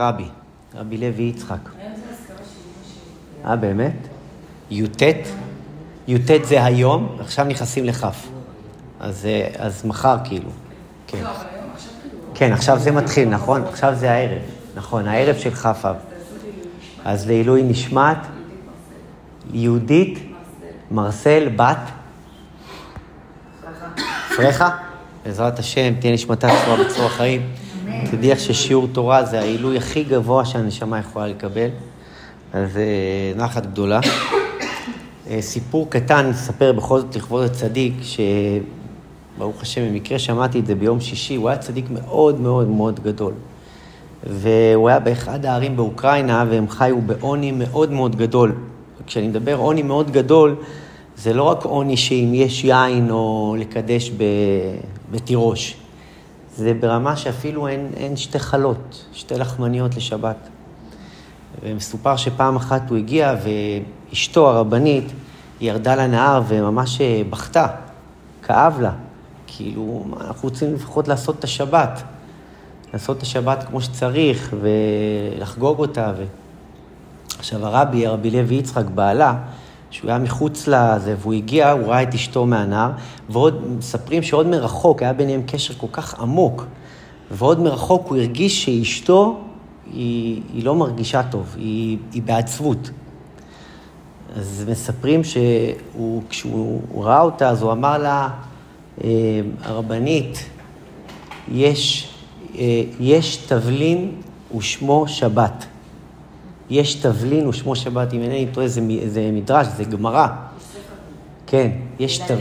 רבי, רבי לוי יצחק. אה, באמת? י"ט? י"ט זה היום, עכשיו נכנסים לכ'. אז, אה, אז מחר כאילו. כן. לא, כאילו. כן, עכשיו זה מתחיל, נכון? עכשיו זה הערב. נכון, הערב של כ' אב. אז לעילוי נשמת יהודית מרסל בת פרחה. בעזרת השם, תהיה נשמתה צורה בצורה חיים. תדעי איך ששיעור תורה זה העילוי הכי גבוה שהנשמה יכולה לקבל. אז אה, נחת גדולה. אה, סיפור קטן, נספר בכל זאת לכבוד הצדיק, שברוך השם, במקרה שמעתי את זה ביום שישי, הוא היה צדיק מאוד מאוד מאוד גדול. והוא היה באחד הערים באוקראינה, והם חיו בעוני מאוד מאוד גדול. כשאני מדבר עוני מאוד גדול, זה לא רק עוני שאם יש יין או לקדש בתירוש. זה ברמה שאפילו אין, אין שתי חלות, שתי לחמניות לשבת. ומסופר שפעם אחת הוא הגיע ואשתו הרבנית, ירדה לנהר וממש אה, בכתה, כאב לה. כאילו, אנחנו רוצים לפחות לעשות את השבת. לעשות את השבת כמו שצריך ולחגוג אותה. ו... עכשיו הרבי, הרבי לוי יצחק, בעלה, שהוא היה מחוץ לזה, והוא הגיע, הוא ראה את אשתו מהנהר, ועוד מספרים שעוד מרחוק, היה ביניהם קשר כל כך עמוק, ועוד מרחוק הוא הרגיש שאשתו, היא, היא לא מרגישה טוב, היא, היא בעצבות. אז מספרים שכשהוא ראה אותה, אז הוא אמר לה, "אה, הרבנית, יש, אה, יש תבלין ושמו שבת. יש תבלין ושמו שבת, אם אינני טועה, זה, זה מדרש, זה גמרא. כן, יש תב...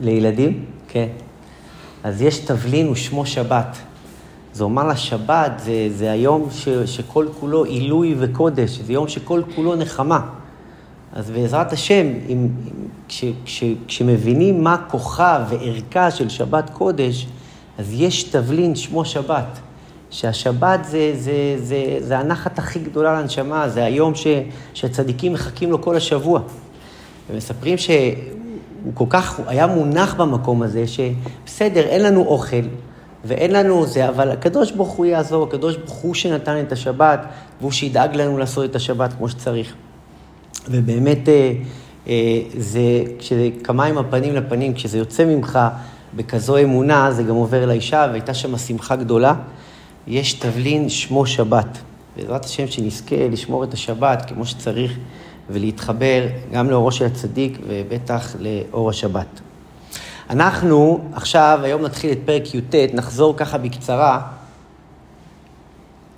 לילדים. כן. אז יש תבלין ושמו שבת. זה אומר לה שבת, זה, זה היום ש, שכל כולו עילוי וקודש, זה יום שכל כולו נחמה. אז בעזרת השם, אם, אם, כש, כש, כשמבינים מה כוחה וערכה של שבת קודש, אז יש תבלין שמו שבת. שהשבת זה, זה, זה, זה הנחת הכי גדולה לנשמה, זה היום ש, שהצדיקים מחכים לו כל השבוע. ומספרים שהוא כל כך, היה מונח במקום הזה, שבסדר, אין לנו אוכל ואין לנו זה, אבל הקדוש ברוך הוא יעזור, הקדוש ברוך הוא שנתן את השבת, והוא שידאג לנו לעשות את השבת כמו שצריך. ובאמת, אה, אה, זה, כשזה כמיים הפנים לפנים, כשזה יוצא ממך בכזו אמונה, זה גם עובר לאישה, והייתה שם שמחה גדולה. יש תבלין שמו שבת. בעזרת השם שנזכה לשמור את השבת כמו שצריך ולהתחבר גם לאורו של הצדיק ובטח לאור השבת. אנחנו עכשיו, היום נתחיל את פרק י"ט, נחזור ככה בקצרה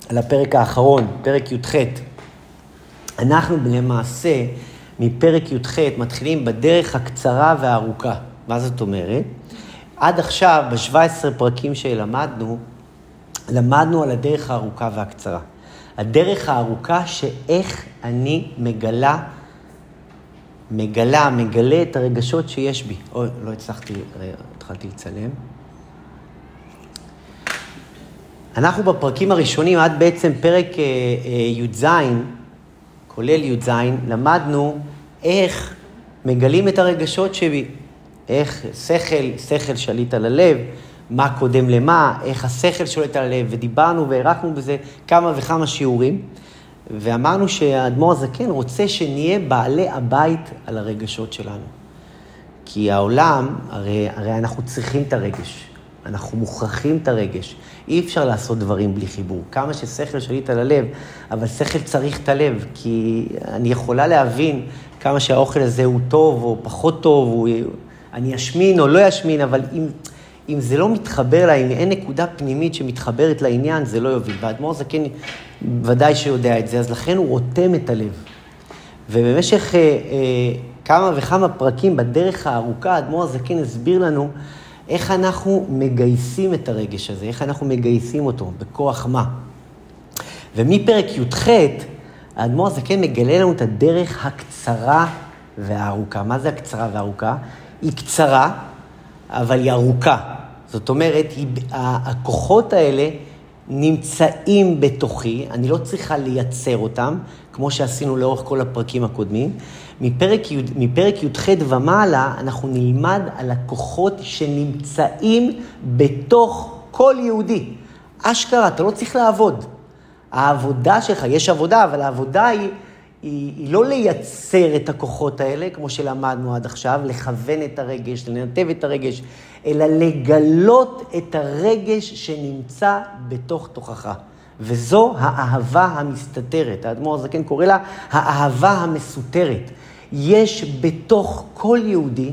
על הפרק האחרון, פרק י"ח. אנחנו למעשה מפרק י"ח מתחילים בדרך הקצרה והארוכה. מה זאת אומרת? עד עכשיו, ב-17 פרקים שלמדנו, למדנו על הדרך הארוכה והקצרה. הדרך הארוכה שאיך אני מגלה, מגלה, מגלה את הרגשות שיש בי. אוי, לא הצלחתי, רגע, התחלתי לצלם. אנחנו בפרקים הראשונים, עד בעצם פרק אה, אה, י"ז, כולל י"ז, למדנו איך מגלים את הרגשות שבי. איך שכל, שכל שליט על הלב, מה קודם למה, איך השכל שולט על הלב, ודיברנו והארכנו בזה כמה וכמה שיעורים, ואמרנו שהאדמו"ר הזקן רוצה שנהיה בעלי הבית על הרגשות שלנו. כי העולם, הרי, הרי אנחנו צריכים את הרגש, אנחנו מוכרחים את הרגש. אי אפשר לעשות דברים בלי חיבור. כמה ששכל שליט על הלב, אבל שכל צריך את הלב, כי אני יכולה להבין כמה שהאוכל הזה הוא טוב או פחות טוב, הוא, אני אשמין או לא אשמין, אבל אם, אם זה לא מתחבר אליי, אם אין נקודה פנימית שמתחברת לעניין, זה לא יוביל. והאדמו"ר זקן ודאי שיודע את זה, אז לכן הוא רותם את הלב. ובמשך אה, אה, כמה וכמה פרקים בדרך הארוכה, האדמו"ר הזקן הסביר לנו איך אנחנו מגייסים את הרגש הזה, איך אנחנו מגייסים אותו, בכוח מה. ומפרק י"ח, האדמו"ר הזקן מגלה לנו את הדרך הקצרה והארוכה. מה זה הקצרה והארוכה? היא קצרה, אבל היא ארוכה. זאת אומרת, הכוחות האלה נמצאים בתוכי, אני לא צריכה לייצר אותם, כמו שעשינו לאורך כל הפרקים הקודמים. מפרק י"ח ומעלה, אנחנו נלמד על הכוחות שנמצאים בתוך כל יהודי. אשכרה, אתה לא צריך לעבוד. העבודה שלך, יש עבודה, אבל העבודה היא, היא, היא לא לייצר את הכוחות האלה, כמו שלמדנו עד עכשיו, לכוון את הרגש, לנתב את הרגש, אלא לגלות את הרגש שנמצא בתוך תוכך. וזו האהבה המסתתרת. האדמו"ר הזקן קורא לה האהבה המסותרת. יש בתוך כל יהודי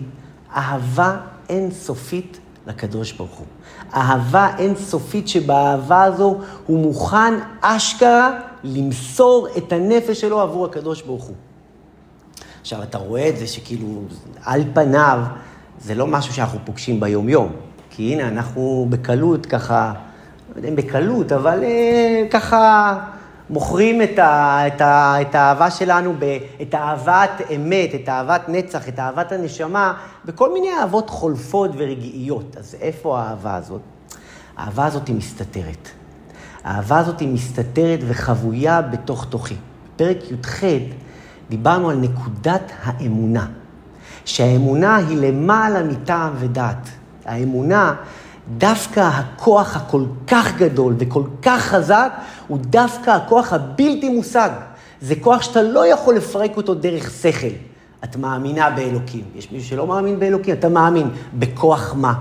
אהבה אינסופית לקדוש ברוך הוא. אהבה אינסופית שבאהבה הזו הוא מוכן אשכרה למסור את הנפש שלו עבור הקדוש ברוך הוא. עכשיו, אתה רואה את זה שכאילו, על פניו, זה לא משהו שאנחנו פוגשים ביום-יום. כי הנה, אנחנו בקלות ככה, לא יודע אם בקלות, אבל אה, ככה מוכרים את, ה, את, ה, את האהבה שלנו, ב, את אהבת אמת, את אהבת נצח, את אהבת הנשמה, בכל מיני אהבות חולפות ורגעיות. אז איפה האהבה הזאת? האהבה הזאת היא מסתתרת. האהבה הזאת היא מסתתרת וחבויה בתוך תוכי. בפרק י"ח דיברנו על נקודת האמונה, שהאמונה היא למעלה מטעם ודעת. האמונה דווקא הכוח הכל כך גדול וכל כך חזק, הוא דווקא הכוח הבלתי מושג. זה כוח שאתה לא יכול לפרק אותו דרך שכל. את מאמינה באלוקים. יש מישהו שלא מאמין באלוקים, אתה מאמין. בכוח מה?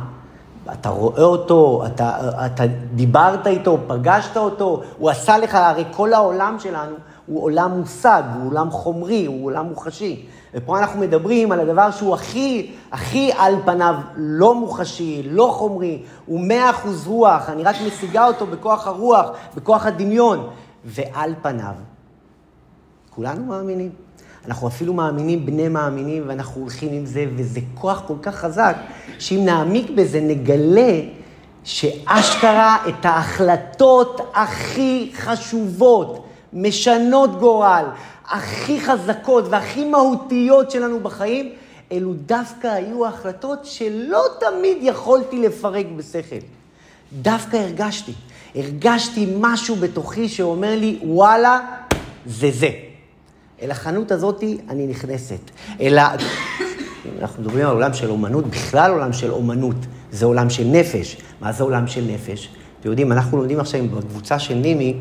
אתה רואה אותו, אתה, אתה דיברת איתו, פגשת אותו, הוא עשה לך, הרי כל העולם שלנו הוא עולם מושג, הוא עולם חומרי, הוא עולם מוחשי. ופה אנחנו מדברים על הדבר שהוא הכי, הכי על פניו לא מוחשי, לא חומרי, הוא מאה אחוז רוח, אני רק משיגה אותו בכוח הרוח, בכוח הדמיון, ועל פניו. כולנו מאמינים. אנחנו אפילו מאמינים בני מאמינים, ואנחנו הולכים עם זה, וזה כוח כל כך חזק, שאם נעמיק בזה, נגלה שאשכרה את ההחלטות הכי חשובות, משנות גורל, הכי חזקות והכי מהותיות שלנו בחיים, אלו דווקא היו החלטות שלא תמיד יכולתי לפרק בשכל. דווקא הרגשתי. הרגשתי משהו בתוכי שאומר לי, וואלה, זה זה. אל החנות הזאת אני נכנסת. אלא, אם אנחנו מדברים על עולם של אומנות, בכלל עולם של אומנות, זה עולם של נפש. מה זה עולם של נפש? אתם יודעים, אנחנו לומדים עכשיו בקבוצה של נימי,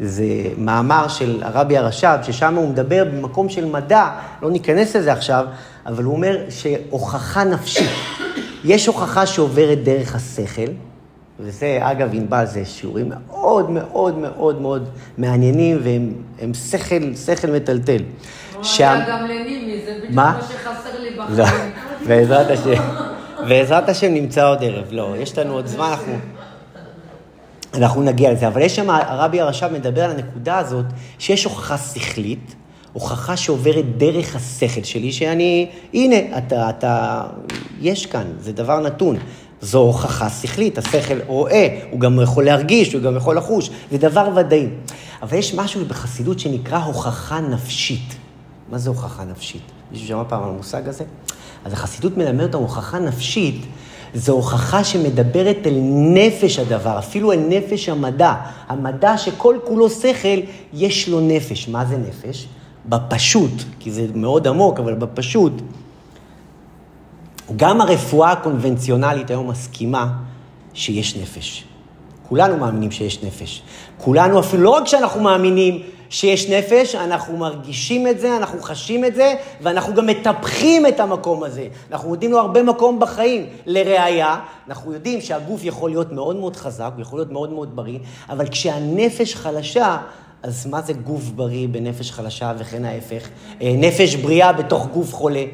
זה מאמר של הרבי הרש"ב, ששם הוא מדבר במקום של מדע, לא ניכנס לזה עכשיו, אבל הוא אומר שהוכחה נפשית. יש הוכחה שעוברת דרך השכל, וזה, אגב, ענבל, זה שיעורים מאוד מאוד מאוד מאוד מעניינים, והם שכל, שכל מטלטל. שם... גם לנימי, זה בדיוק מה שחסר לי בחיים. לא, בעזרת השם. בעזרת השם נמצא עוד ערב. לא, יש לנו עוד זמן, אנחנו... אנחנו נגיע לזה. אבל יש שם, הרבי הרש"ב מדבר על הנקודה הזאת, שיש הוכחה שכלית, הוכחה שעוברת דרך השכל שלי, שאני, הנה, אתה, אתה, יש כאן, זה דבר נתון. זו הוכחה שכלית, השכל רואה, הוא גם יכול להרגיש, הוא גם יכול לחוש, זה דבר ודאי. אבל יש משהו בחסידות שנקרא הוכחה נפשית. מה זה הוכחה נפשית? מישהו שמע פעם על המושג הזה? אז החסידות מלמדת אותנו הוכחה נפשית, זו הוכחה שמדברת אל נפש הדבר, אפילו אל נפש המדע. המדע שכל כולו שכל, יש לו נפש. מה זה נפש? בפשוט, כי זה מאוד עמוק, אבל בפשוט, גם הרפואה הקונבנציונלית היום מסכימה שיש נפש. כולנו מאמינים שיש נפש. כולנו, אפילו לא רק שאנחנו מאמינים שיש נפש, אנחנו מרגישים את זה, אנחנו חשים את זה, ואנחנו גם מטפחים את המקום הזה. אנחנו יודעים לו הרבה מקום בחיים. לראיה, אנחנו יודעים שהגוף יכול להיות מאוד מאוד חזק, הוא יכול להיות מאוד מאוד בריא, אבל כשהנפש חלשה, אז מה זה גוף בריא בנפש חלשה וכן ההפך? אה, נפש בריאה בתוך גוף חולה.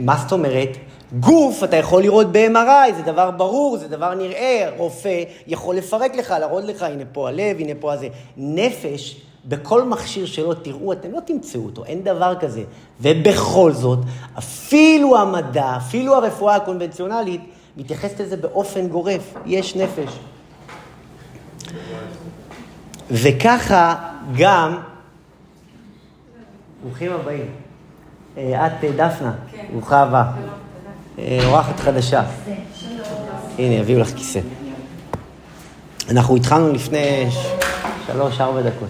מה זאת אומרת? גוף, אתה יכול לראות ב-MRI, זה דבר ברור, זה דבר נראה, רופא יכול לפרק לך, להראות לך, הנה פה הלב, הנה פה הזה. נפש, בכל מכשיר שלא תראו, אתם לא תמצאו אותו, אין דבר כזה. ובכל זאת, אפילו המדע, אפילו הרפואה הקונבנציונלית, מתייחסת לזה באופן גורף, יש נפש. וככה גם, ברוכים הבאים. אה, את, אה, דפנה, כן. ברוכה הבאה. אה, אורחת חדשה. הנה, יביאו לך כיסא. אנחנו התחלנו לפני שלוש-ארבע דקות.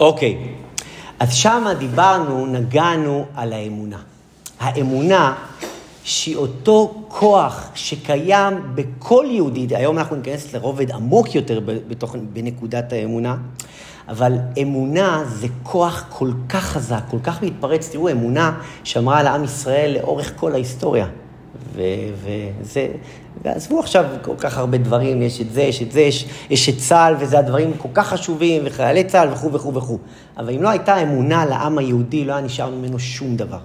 אוקיי, אז שמה דיברנו, נגענו על האמונה. האמונה שהיא אותו כוח שקיים בכל יהודי, היום אנחנו ניכנס לרובד עמוק יותר בתוך, בנקודת האמונה, אבל אמונה זה כוח כל כך חזק, כל כך מתפרץ. תראו, אמונה שמרה על עם ישראל לאורך כל ההיסטוריה. וזה, ועזבו עכשיו כל כך הרבה דברים, יש את זה, יש את זה, יש, יש את צה"ל, וזה הדברים כל כך חשובים, וחיילי צה"ל וכו' וכו' וכו'. אבל אם לא הייתה אמונה לעם היהודי, לא היה נשאר ממנו שום דבר.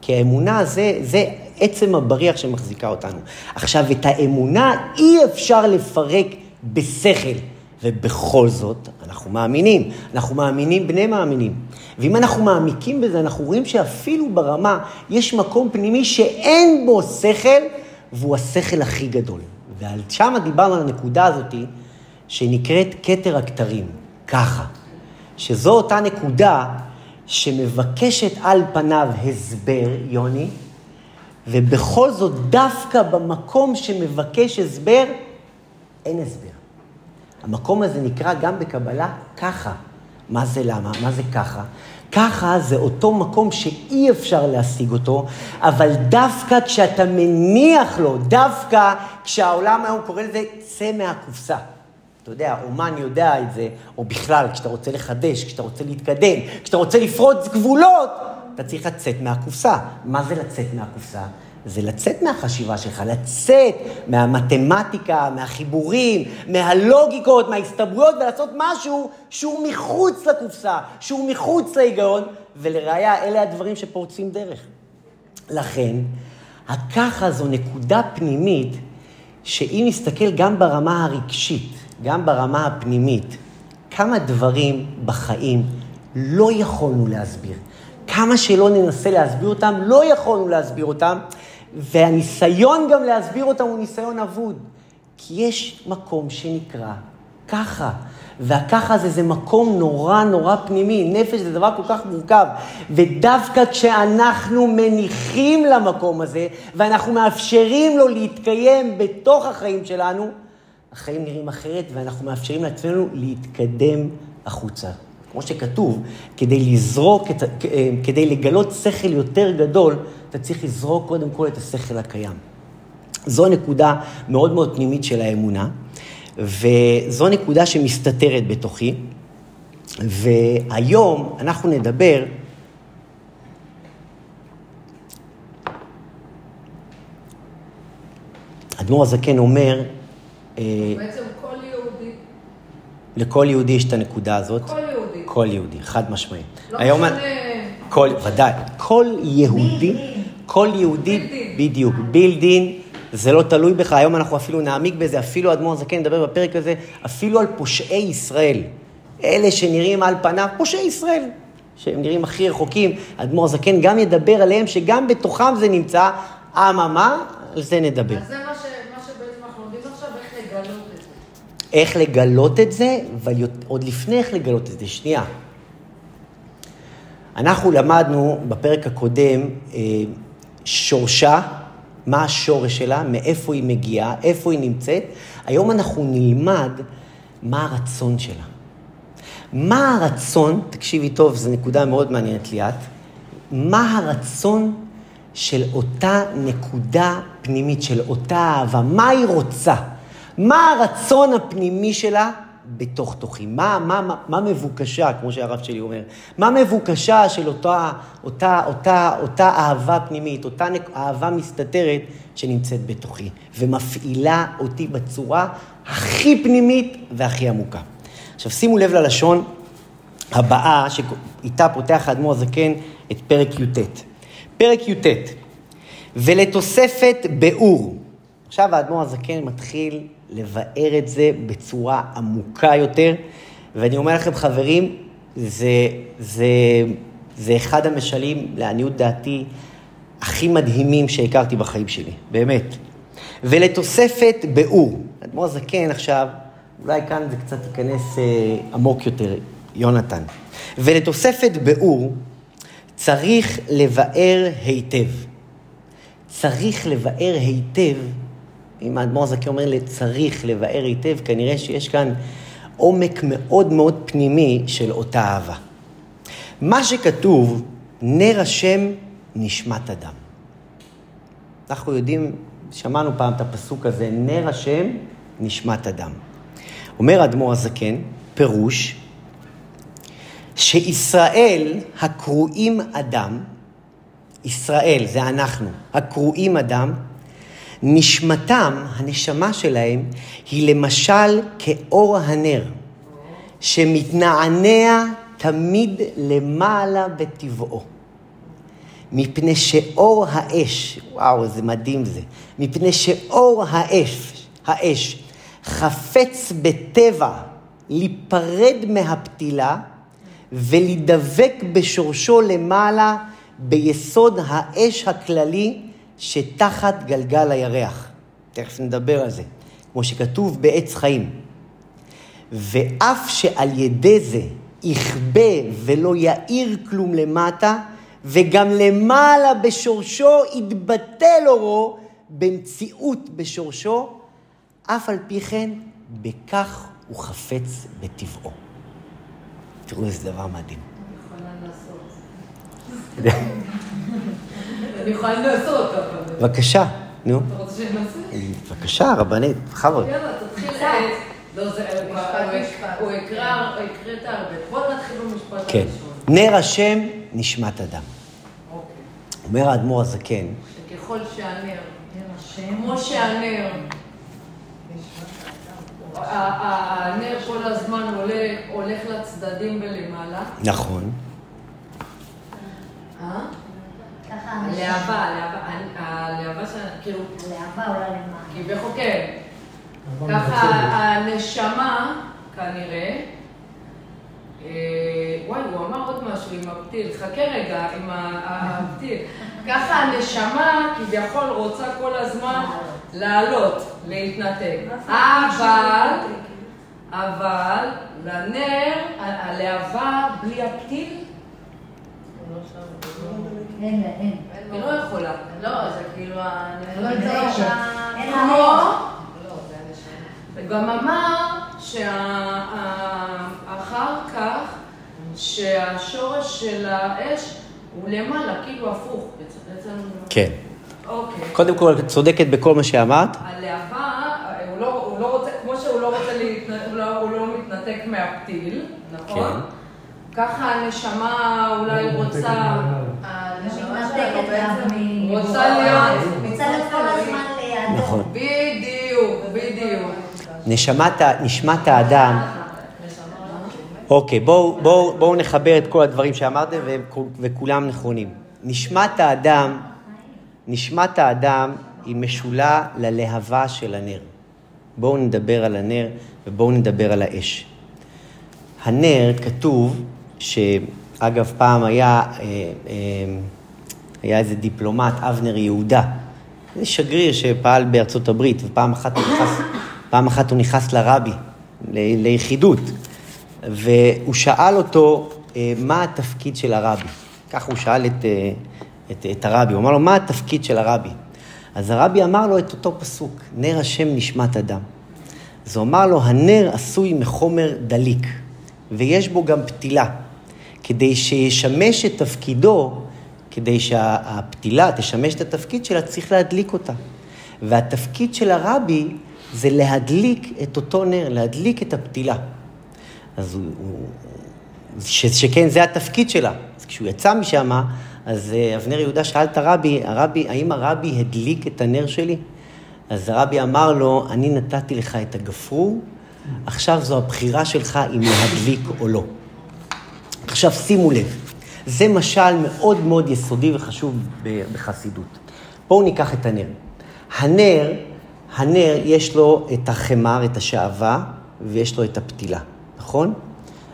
כי האמונה זה, זה עצם הבריח שמחזיקה אותנו. עכשיו, את האמונה אי אפשר לפרק בשכל. ובכל זאת, אנחנו מאמינים. אנחנו מאמינים בני מאמינים. ואם אנחנו מעמיקים בזה, אנחנו רואים שאפילו ברמה, יש מקום פנימי שאין בו שכל, והוא השכל הכי גדול. ועל שם דיברנו על הנקודה הזאת, שנקראת כתר הכתרים, ככה. שזו אותה נקודה שמבקשת על פניו הסבר, יוני, ובכל זאת, דווקא במקום שמבקש הסבר, אין הסבר. המקום הזה נקרא גם בקבלה ככה. מה זה למה? מה זה ככה? ככה זה אותו מקום שאי אפשר להשיג אותו, אבל דווקא כשאתה מניח לו, דווקא כשהעולם היום קורא לזה, צא מהקופסה. אתה יודע, אומן יודע את זה, או בכלל, כשאתה רוצה לחדש, כשאתה רוצה להתקדם, כשאתה רוצה לפרוץ גבולות, אתה צריך לצאת מהקופסה. מה זה לצאת מהקופסה? זה לצאת מהחשיבה שלך, לצאת מהמתמטיקה, מהחיבורים, מהלוגיקות, מההסתברויות, ולעשות משהו שהוא מחוץ לקופסה, שהוא מחוץ להיגיון, ולראיה, אלה הדברים שפורצים דרך. לכן, הככה זו נקודה פנימית, שאם נסתכל גם ברמה הרגשית, גם ברמה הפנימית, כמה דברים בחיים לא יכולנו להסביר. כמה שלא ננסה להסביר אותם, לא יכולנו להסביר אותם, והניסיון גם להסביר אותם הוא ניסיון אבוד. כי יש מקום שנקרא ככה. והככה הזה זה מקום נורא נורא פנימי, נפש זה דבר כל כך מורכב. ודווקא כשאנחנו מניחים למקום הזה, ואנחנו מאפשרים לו להתקיים בתוך החיים שלנו, החיים נראים אחרת, ואנחנו מאפשרים לעצמנו להתקדם החוצה. כמו שכתוב, כדי לזרוק, כדי לגלות שכל יותר גדול, אתה צריך לזרוק קודם כל את השכל הקיים. זו נקודה מאוד מאוד פנימית של האמונה, וזו נקודה שמסתתרת בתוכי. והיום אנחנו נדבר אדמו"ר הזקן אומר... אה, בעצם כל יהודי... לכל יהודי יש את הנקודה הזאת. כל. כל יהודי, חד משמעית. לא משנה... כל, ודאי, כל יהודי... כל יהודי, בדיוק, בילדין, זה לא תלוי בך, היום אנחנו אפילו נעמיק בזה, אפילו אדמו"ר זקן נדבר בפרק הזה, אפילו על פושעי ישראל. אלה שנראים על פניו, פושעי ישראל, שהם נראים הכי רחוקים, אדמו"ר זקן גם ידבר עליהם, שגם בתוכם זה נמצא, אממה, על זה נדבר. אז זה מה, ש... מה שבעצם אנחנו לומדים עכשיו, איך לגלות את זה. איך לגלות את זה, אבל עוד לפני איך לגלות את זה, שנייה. אנחנו למדנו בפרק הקודם, אה, שורשה, מה השורש שלה, מאיפה היא מגיעה, איפה היא נמצאת. היום אנחנו נלמד מה הרצון שלה. מה הרצון, תקשיבי טוב, זו נקודה מאוד מעניינת ליאת, מה הרצון של אותה נקודה פנימית, של אותה אהבה, מה היא רוצה, מה הרצון הפנימי שלה בתוך תוכי? מה, מה, מה, מה מבוקשה, כמו שהרב שלי אומר? מה מבוקשה של אותה, אותה, אותה, אותה אהבה פנימית, אותה אהבה מסתתרת שנמצאת בתוכי, ומפעילה אותי בצורה הכי פנימית והכי עמוקה. עכשיו שימו לב ללשון הבאה, שאיתה פותח האדמו"ר הזקן את פרק י"ט. פרק י"ט, ולתוספת באור. עכשיו האדמו"ר הזקן מתחיל לבאר את זה בצורה עמוקה יותר. ואני אומר לכם, חברים, זה, זה, זה אחד המשלים, לעניות דעתי, הכי מדהימים שהכרתי בחיים שלי, באמת. ולתוספת באור. אדמו"ר זקן עכשיו, אולי כאן זה קצת ייכנס אה, עמוק יותר, יונתן. ולתוספת באור צריך לבאר היטב. צריך לבאר היטב אם האדמו"ר זקי אומר לצריך לבאר היטב, כנראה שיש כאן עומק מאוד מאוד פנימי של אותה אהבה. מה שכתוב, נר השם נשמת אדם. אנחנו יודעים, שמענו פעם את הפסוק הזה, נר השם נשמת אדם. אומר אדמו"ר הזקן, פירוש, שישראל הקרואים אדם, ישראל זה אנחנו, הקרואים אדם, נשמתם, הנשמה שלהם, היא למשל כאור הנר, שמתנענע תמיד למעלה בטבעו. מפני שאור האש, וואו, איזה מדהים זה, מפני שאור האש, האש, חפץ בטבע להיפרד מהפתילה ולהידבק בשורשו למעלה ביסוד האש הכללי שתחת גלגל הירח. תכף נדבר על זה. כמו שכתוב בעץ חיים. ואף שעל ידי זה יכבה ולא יאיר כלום למטה, וגם למעלה בשורשו יתבטל אורו במציאות בשורשו, אף על פי כן בכך הוא חפץ בטבעו. תראו איזה דבר מדהים. אני יכולה לנסות, אבל... בבקשה, נו. אתה רוצה שננסה? בבקשה, רבנית, בכבוד. יאללה, תתחיל. לא, זה... הוא- הקרא, הקראת הרבה. בוא נתחיל במשפט כן. הראשון. נר השם נשמת אדם. אוקיי. אומר האדמו"ר הזקן, שככל שהנר, כמו שהנר, ה- ה- הנר כל הזמן הולך לצדדים ולמעלה. נכון, אה? ככה הנשמה. הלהבה, הלהבה. כאילו, הלהבה עולה למעלה. כביכול כן. ככה הנשמה, כנראה, אה, וואי, הוא אמר עוד משהו עם הפתיל, חכה רגע עם הפתיל. ככה הנשמה כביכול רוצה כל הזמן לעלות, להתנתק. אבל, אבל, לנר, הלהבה בלי הפתיל, אין, אין. היא לא יכולה. לא, זה כאילו לא. אין לה כמו... רוח. וגם אמר שאחר כך, שהשורש של האש הוא למעלה, כאילו הפוך. לא- כן. אוקיי. קודם כל, את צודקת בכל מה שאמרת. הלהבה, הוא לא, הוא לא רוצה, כמו שהוא לא רוצה להתנתק, הוא לא, הוא לא מתנתק מהפתיל, נכון? כן. ככה הנשמה אולי רוצה... רוצה להיות... רוצה להיות כל הזמן לידו. נכון. בדיוק, בדיוק. נשמת, האדם, אוקיי, בואו בוא, בוא נחבר את כל הדברים שאמרתם וכולם נכונים. נשמת האדם, נשמת האדם היא משולה ללהבה של הנר. בואו נדבר על הנר ובואו נדבר על האש. הנר כתוב, שאגב פעם היה, אה, אה, היה איזה דיפלומט, אבנר יהודה, זה שגריר שפעל בארצות הברית, ופעם אחת הוא נכנס, פעם אחת הוא נכנס לרבי, ל- ליחידות, והוא שאל אותו אה, מה התפקיד של הרבי. ככה הוא שאל את, אה, את, את הרבי, הוא אמר לו, מה התפקיד של הרבי? אז הרבי אמר לו את אותו פסוק, נר השם נשמת אדם. אז הוא אמר לו, הנר עשוי מחומר דליק, ויש בו גם פתילה. כדי שישמש את תפקידו, כדי שהפתילה תשמש את התפקיד שלה, צריך להדליק אותה. והתפקיד של הרבי זה להדליק את אותו נר, להדליק את הפתילה. אז הוא, ש, שכן זה התפקיד שלה. אז כשהוא יצא משם, אז אה, אבנר יהודה שאל את הרבי, הרבי, האם הרבי הדליק את הנר שלי? אז הרבי אמר לו, אני נתתי לך את הגפרור, עכשיו זו הבחירה שלך אם להדליק או לא. עכשיו שימו לב, זה משל מאוד מאוד יסודי וחשוב בחסידות. בואו ניקח את הנר. הנר, הנר יש לו את החמר, את השעווה, ויש לו את הפתילה, נכון?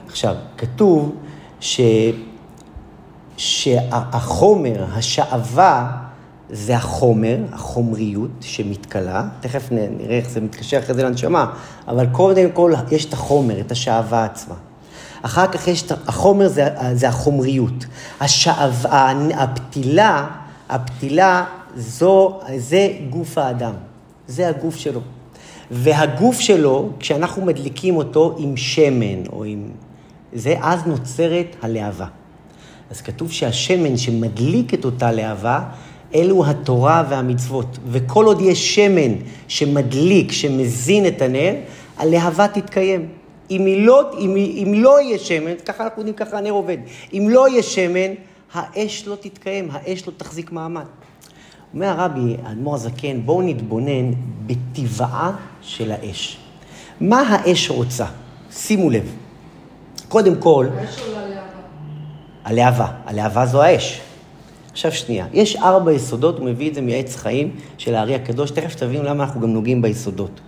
עכשיו, כתוב ש... שהחומר, השעווה, זה החומר, החומריות שמתכלה, תכף נראה איך זה מתקשר אחרי זה לנשמה, אבל קודם כל יש את החומר, את השעווה עצמה. אחר כך יש את החומר, זה, זה החומריות. השעווה, הפתילה, הפתילה, זו, זה גוף האדם, זה הגוף שלו. והגוף שלו, כשאנחנו מדליקים אותו עם שמן או עם... זה, אז נוצרת הלהבה. אז כתוב שהשמן שמדליק את אותה להבה, אלו התורה והמצוות. וכל עוד יש שמן שמדליק, שמזין את הנר, הלהבה תתקיים. אם, לא, אם, אם לא יהיה שמן, ככה אנחנו יודעים, ככה הנר עובד. אם לא יהיה שמן, האש לא תתקיים, האש לא תחזיק מעמד. אומר הרבי, האדמו"ר הזקן, בואו נתבונן בטבעה של האש. מה האש רוצה? שימו לב. קודם כל, האש עולה להבה. הלהבה. הלהבה זו האש. עכשיו שנייה, יש ארבע יסודות, הוא מביא את זה מעץ חיים של הארי הקדוש, תכף תבינו למה אנחנו גם נוגעים ביסודות.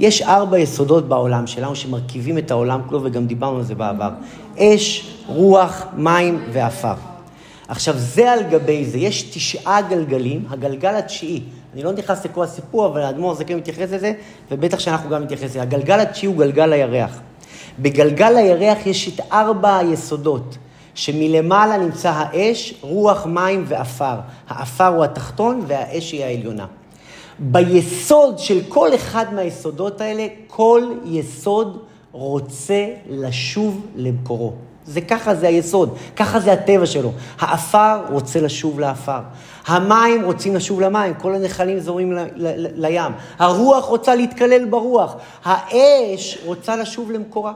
יש ארבע יסודות בעולם שלנו שמרכיבים את העולם כולו, וגם דיברנו על זה בעבר. אש, רוח, מים ועפר. עכשיו, זה על גבי זה, יש תשעה גלגלים, הגלגל התשיעי, אני לא נכנס לכל הסיפור, אבל האדמו"ר כן מתייחס לזה, ובטח שאנחנו גם מתייחס לזה. הגלגל התשיעי הוא גלגל הירח. בגלגל הירח יש את ארבע היסודות, שמלמעלה נמצא האש, רוח, מים ועפר. העפר הוא התחתון והאש היא העליונה. ביסוד של כל אחד מהיסודות האלה, כל יסוד רוצה לשוב למקורו. זה ככה זה היסוד, ככה זה הטבע שלו. העפר רוצה לשוב לעפר. המים רוצים לשוב למים, כל הנחלים זורמים ל- ל- ל- לים. הרוח רוצה להתקלל ברוח. האש רוצה לשוב למקורה.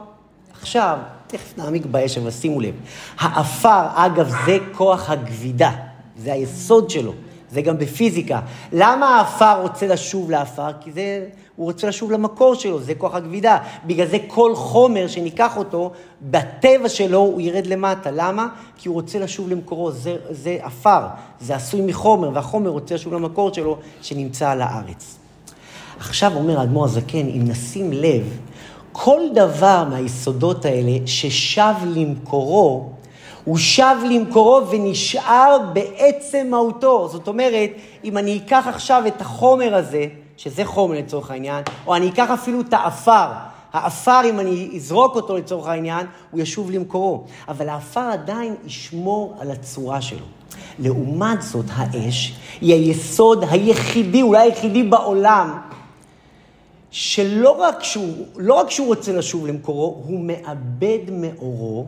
עכשיו, תכף נעמיק באש, אבל שימו לב. העפר, אגב, זה כוח הגבידה, זה היסוד שלו. זה גם בפיזיקה. למה העפר רוצה לשוב לעפר? כי זה, הוא רוצה לשוב למקור שלו, זה כוח הכבידה. בגלל זה כל חומר שניקח אותו, בטבע שלו הוא ירד למטה. למה? כי הוא רוצה לשוב למקורו, זה, זה עפר, זה עשוי מחומר, והחומר רוצה לשוב למקור שלו, שנמצא על הארץ. עכשיו אומר האדמו"ר הזקן, אם נשים לב, כל דבר מהיסודות האלה ששב למקורו, הוא שב למקורו ונשאר בעצם מהותו. זאת אומרת, אם אני אקח עכשיו את החומר הזה, שזה חומר לצורך העניין, או אני אקח אפילו את העפר, העפר, אם אני אזרוק אותו לצורך העניין, הוא ישוב למקורו. אבל העפר עדיין ישמור על הצורה שלו. לעומת זאת, האש היא היסוד היחידי, אולי היחידי בעולם, שלא רק שהוא, לא רק שהוא רוצה לשוב למקורו, הוא מאבד מאורו.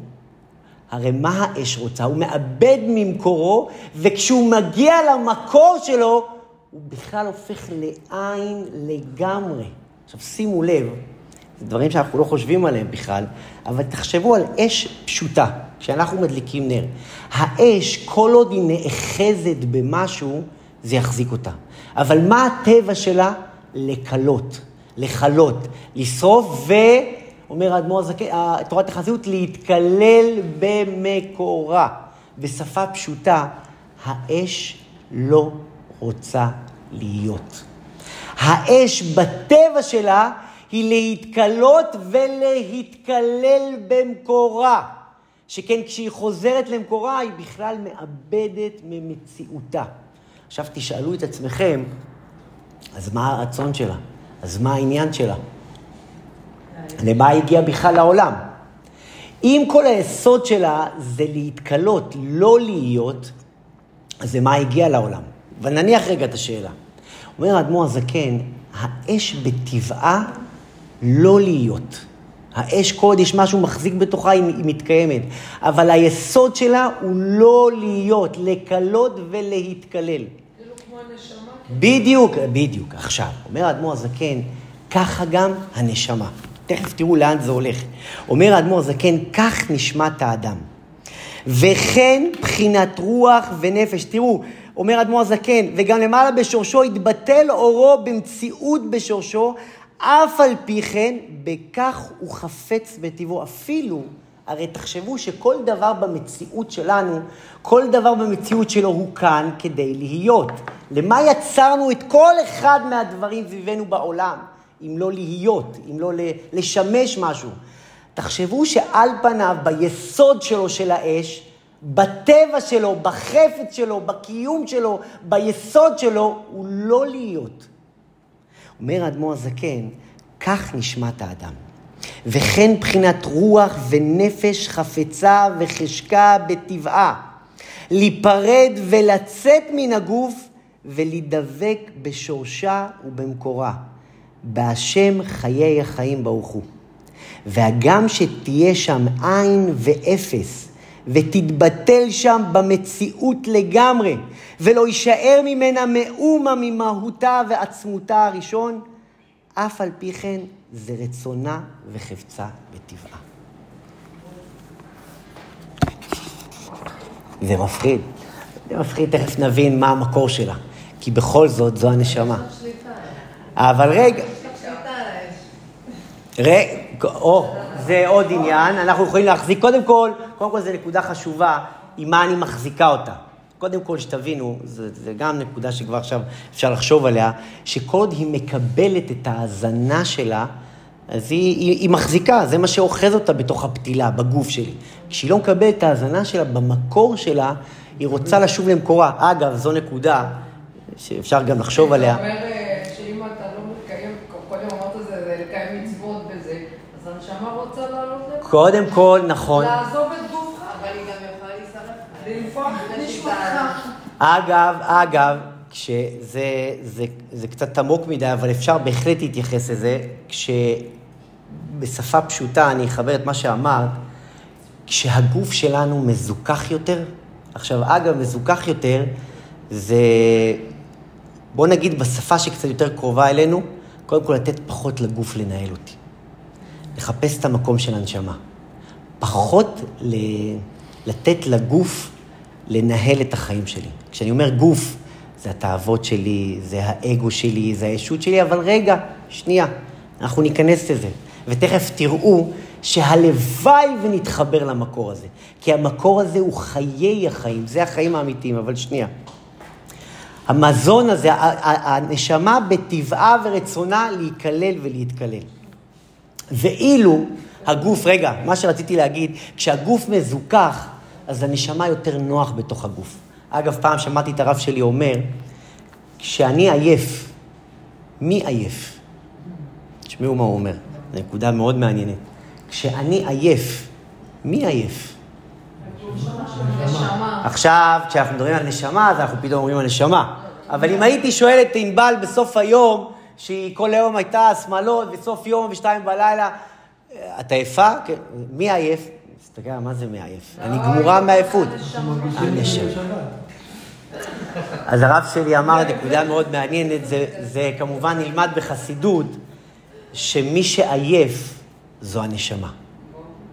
הרי מה האש רוצה? הוא מאבד ממקורו, וכשהוא מגיע למקור שלו, הוא בכלל הופך לעין לגמרי. עכשיו שימו לב, זה דברים שאנחנו לא חושבים עליהם בכלל, אבל תחשבו על אש פשוטה, כשאנחנו מדליקים נר. האש, כל עוד היא נאחזת במשהו, זה יחזיק אותה. אבל מה הטבע שלה? לקלות, לכלות, לשרוף ו... אומר האדמו"ר הזקן, תורת החזיות, להתקלל במקורה. בשפה פשוטה, האש לא רוצה להיות. האש בטבע שלה היא להתקלות ולהתקלל במקורה. שכן כשהיא חוזרת למקורה, היא בכלל מאבדת ממציאותה. עכשיו תשאלו את עצמכם, אז מה הרצון שלה? אז מה העניין שלה? למה היא הגיעה בכלל לעולם? אם כל היסוד שלה זה להתקלות, לא להיות, אז למה הגיעה לעולם? ונניח רגע את השאלה. אומר האדמו"ר הזקן, האש בטבעה לא להיות. האש, יש משהו מחזיק בתוכה, היא, היא מתקיימת. אבל היסוד שלה הוא לא להיות, לקלות ולהתקלל. כאילו. בדיוק, בדיוק. עכשיו, אומר האדמו"ר הזקן, ככה גם הנשמה. תכף תראו לאן זה הולך. אומר האדמו"ר הזקן, כך נשמת האדם. וכן בחינת רוח ונפש. תראו, אומר האדמו"ר הזקן, וגם למעלה בשורשו יתבטל אורו במציאות בשורשו, אף על פי כן, בכך הוא חפץ בטבעו. אפילו, הרי תחשבו שכל דבר במציאות שלנו, כל דבר במציאות שלו הוא כאן כדי להיות. למה יצרנו את כל אחד מהדברים סביבנו בעולם? אם לא להיות, אם לא לשמש משהו. תחשבו שעל פניו, ביסוד שלו של האש, בטבע שלו, בחפץ שלו, בקיום שלו, ביסוד שלו, הוא לא להיות. אומר האדמו"ר הזקן, כך נשמת האדם. וכן בחינת רוח ונפש חפצה וחשקה בטבעה, להיפרד ולצאת מן הגוף ולהידבק בשורשה ובמקורה. בהשם חיי החיים ברוך הוא. והגם שתהיה שם עין ואפס, ותתבטל שם במציאות לגמרי, ולא יישאר ממנה מאומה ממהותה ועצמותה הראשון, אף על פי כן זה רצונה וחפצה בטבעה. זה מפחיד. זה מפחיד, תכף נבין מה המקור שלה. כי בכל זאת, זו הנשמה. אבל רגע, רגע, או, זה עוד עניין, אנחנו יכולים להחזיק, קודם כל, קודם כל זו נקודה חשובה, עם מה אני מחזיקה אותה. קודם כל, שתבינו, זה, זה גם נקודה שכבר עכשיו אפשר לחשוב עליה, שכל עוד היא מקבלת את ההאזנה שלה, אז היא, היא, היא מחזיקה, זה מה שאוחז אותה בתוך הפתילה, בגוף שלי. כשהיא לא מקבלת את ההאזנה שלה במקור שלה, היא רוצה לשוב למקורה. אגב, זו נקודה שאפשר גם לחשוב עליה. זה אומר אה, שאם אתה לא מקיים, קודם אמרת זה, זה לקיים מצוות בזה, אז הנשמה רוצה לעלות לפה. קודם כל, נכון. לעזוב את גופך. אבל היא גם יכולה נשמתך. אגב, אגב, כשזה זה, זה קצת עמוק מדי, אבל אפשר בהחלט להתייחס לזה, כשבשפה פשוטה אני אחבר את מה שאמרת, כשהגוף שלנו מזוכח יותר, עכשיו, אגב, מזוכח יותר, זה, בוא נגיד בשפה שקצת יותר קרובה אלינו, קודם כל לתת פחות לגוף לנהל אותי. לחפש את המקום של הנשמה. פחות ל... לתת לגוף לנהל את החיים שלי. כשאני אומר גוף, זה התאוות שלי, זה האגו שלי, זה הישות שלי, אבל רגע, שנייה, אנחנו ניכנס לזה. ותכף תראו שהלוואי ונתחבר למקור הזה. כי המקור הזה הוא חיי החיים, זה החיים האמיתיים, אבל שנייה. המזון הזה, הנשמה בטבעה ורצונה להיכלל ולהתכלל. ואילו הגוף, רגע, מה שרציתי להגיד, כשהגוף מזוכח, אז הנשמה יותר נוח בתוך הגוף. אגב, פעם שמעתי את הרב שלי אומר, כשאני עייף, מי עייף? תשמעו מה הוא אומר, זו נקודה מאוד מעניינת. כשאני עייף, מי עייף? נשמה. עכשיו, כשאנחנו מדברים על נשמה, אז אנחנו פתאום אומרים על נשמה. אבל אם הייתי שואל את ענבל בסוף היום, שהיא כל היום הייתה שמאלות, בסוף יום ושתיים בלילה, את עייפה? כן. מי עייף? תסתכל, מה זה מי עייף? אני גמורה מעייפות. הנשמה. אז הרב שלי אמר נקודה מאוד מעניינת, זה, זה כמובן נלמד בחסידות, שמי שעייף זו הנשמה.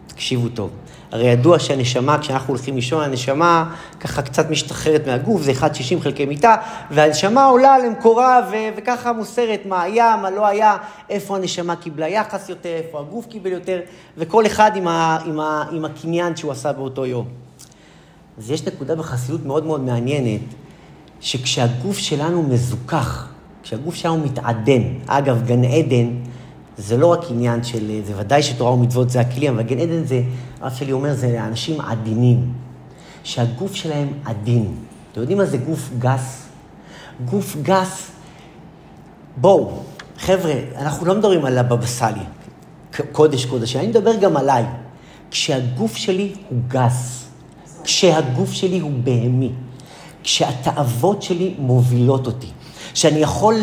תקשיבו טוב. הרי ידוע שהנשמה, כשאנחנו הולכים לישון, הנשמה ככה קצת משתחררת מהגוף, זה 1.60 חלקי מיטה, והנשמה עולה למקורה ו- וככה מוסרת מה היה, מה לא היה, איפה הנשמה קיבלה יחס יותר, איפה הגוף קיבל יותר, וכל אחד עם, ה- עם, ה- עם הקניין שהוא עשה באותו יום. אז יש נקודה בחסידות מאוד מאוד מעניינת, שכשהגוף שלנו מזוכח, כשהגוף שלנו מתעדן, אגב, גן עדן, זה לא רק עניין של, זה ודאי שתורה ומצוות זה הכלי, אבל גן עדן זה, הרב שלי אומר, זה לאנשים עדינים, שהגוף שלהם עדין. אתם יודעים מה זה גוף גס? גוף גס, בואו, חבר'ה, אנחנו לא מדברים על הבבא סאלי, קודש קודש, אני מדבר גם עליי. כשהגוף שלי הוא גס, כשהגוף שלי הוא בהמי, כשהתאוות שלי מובילות אותי. שאני יכול,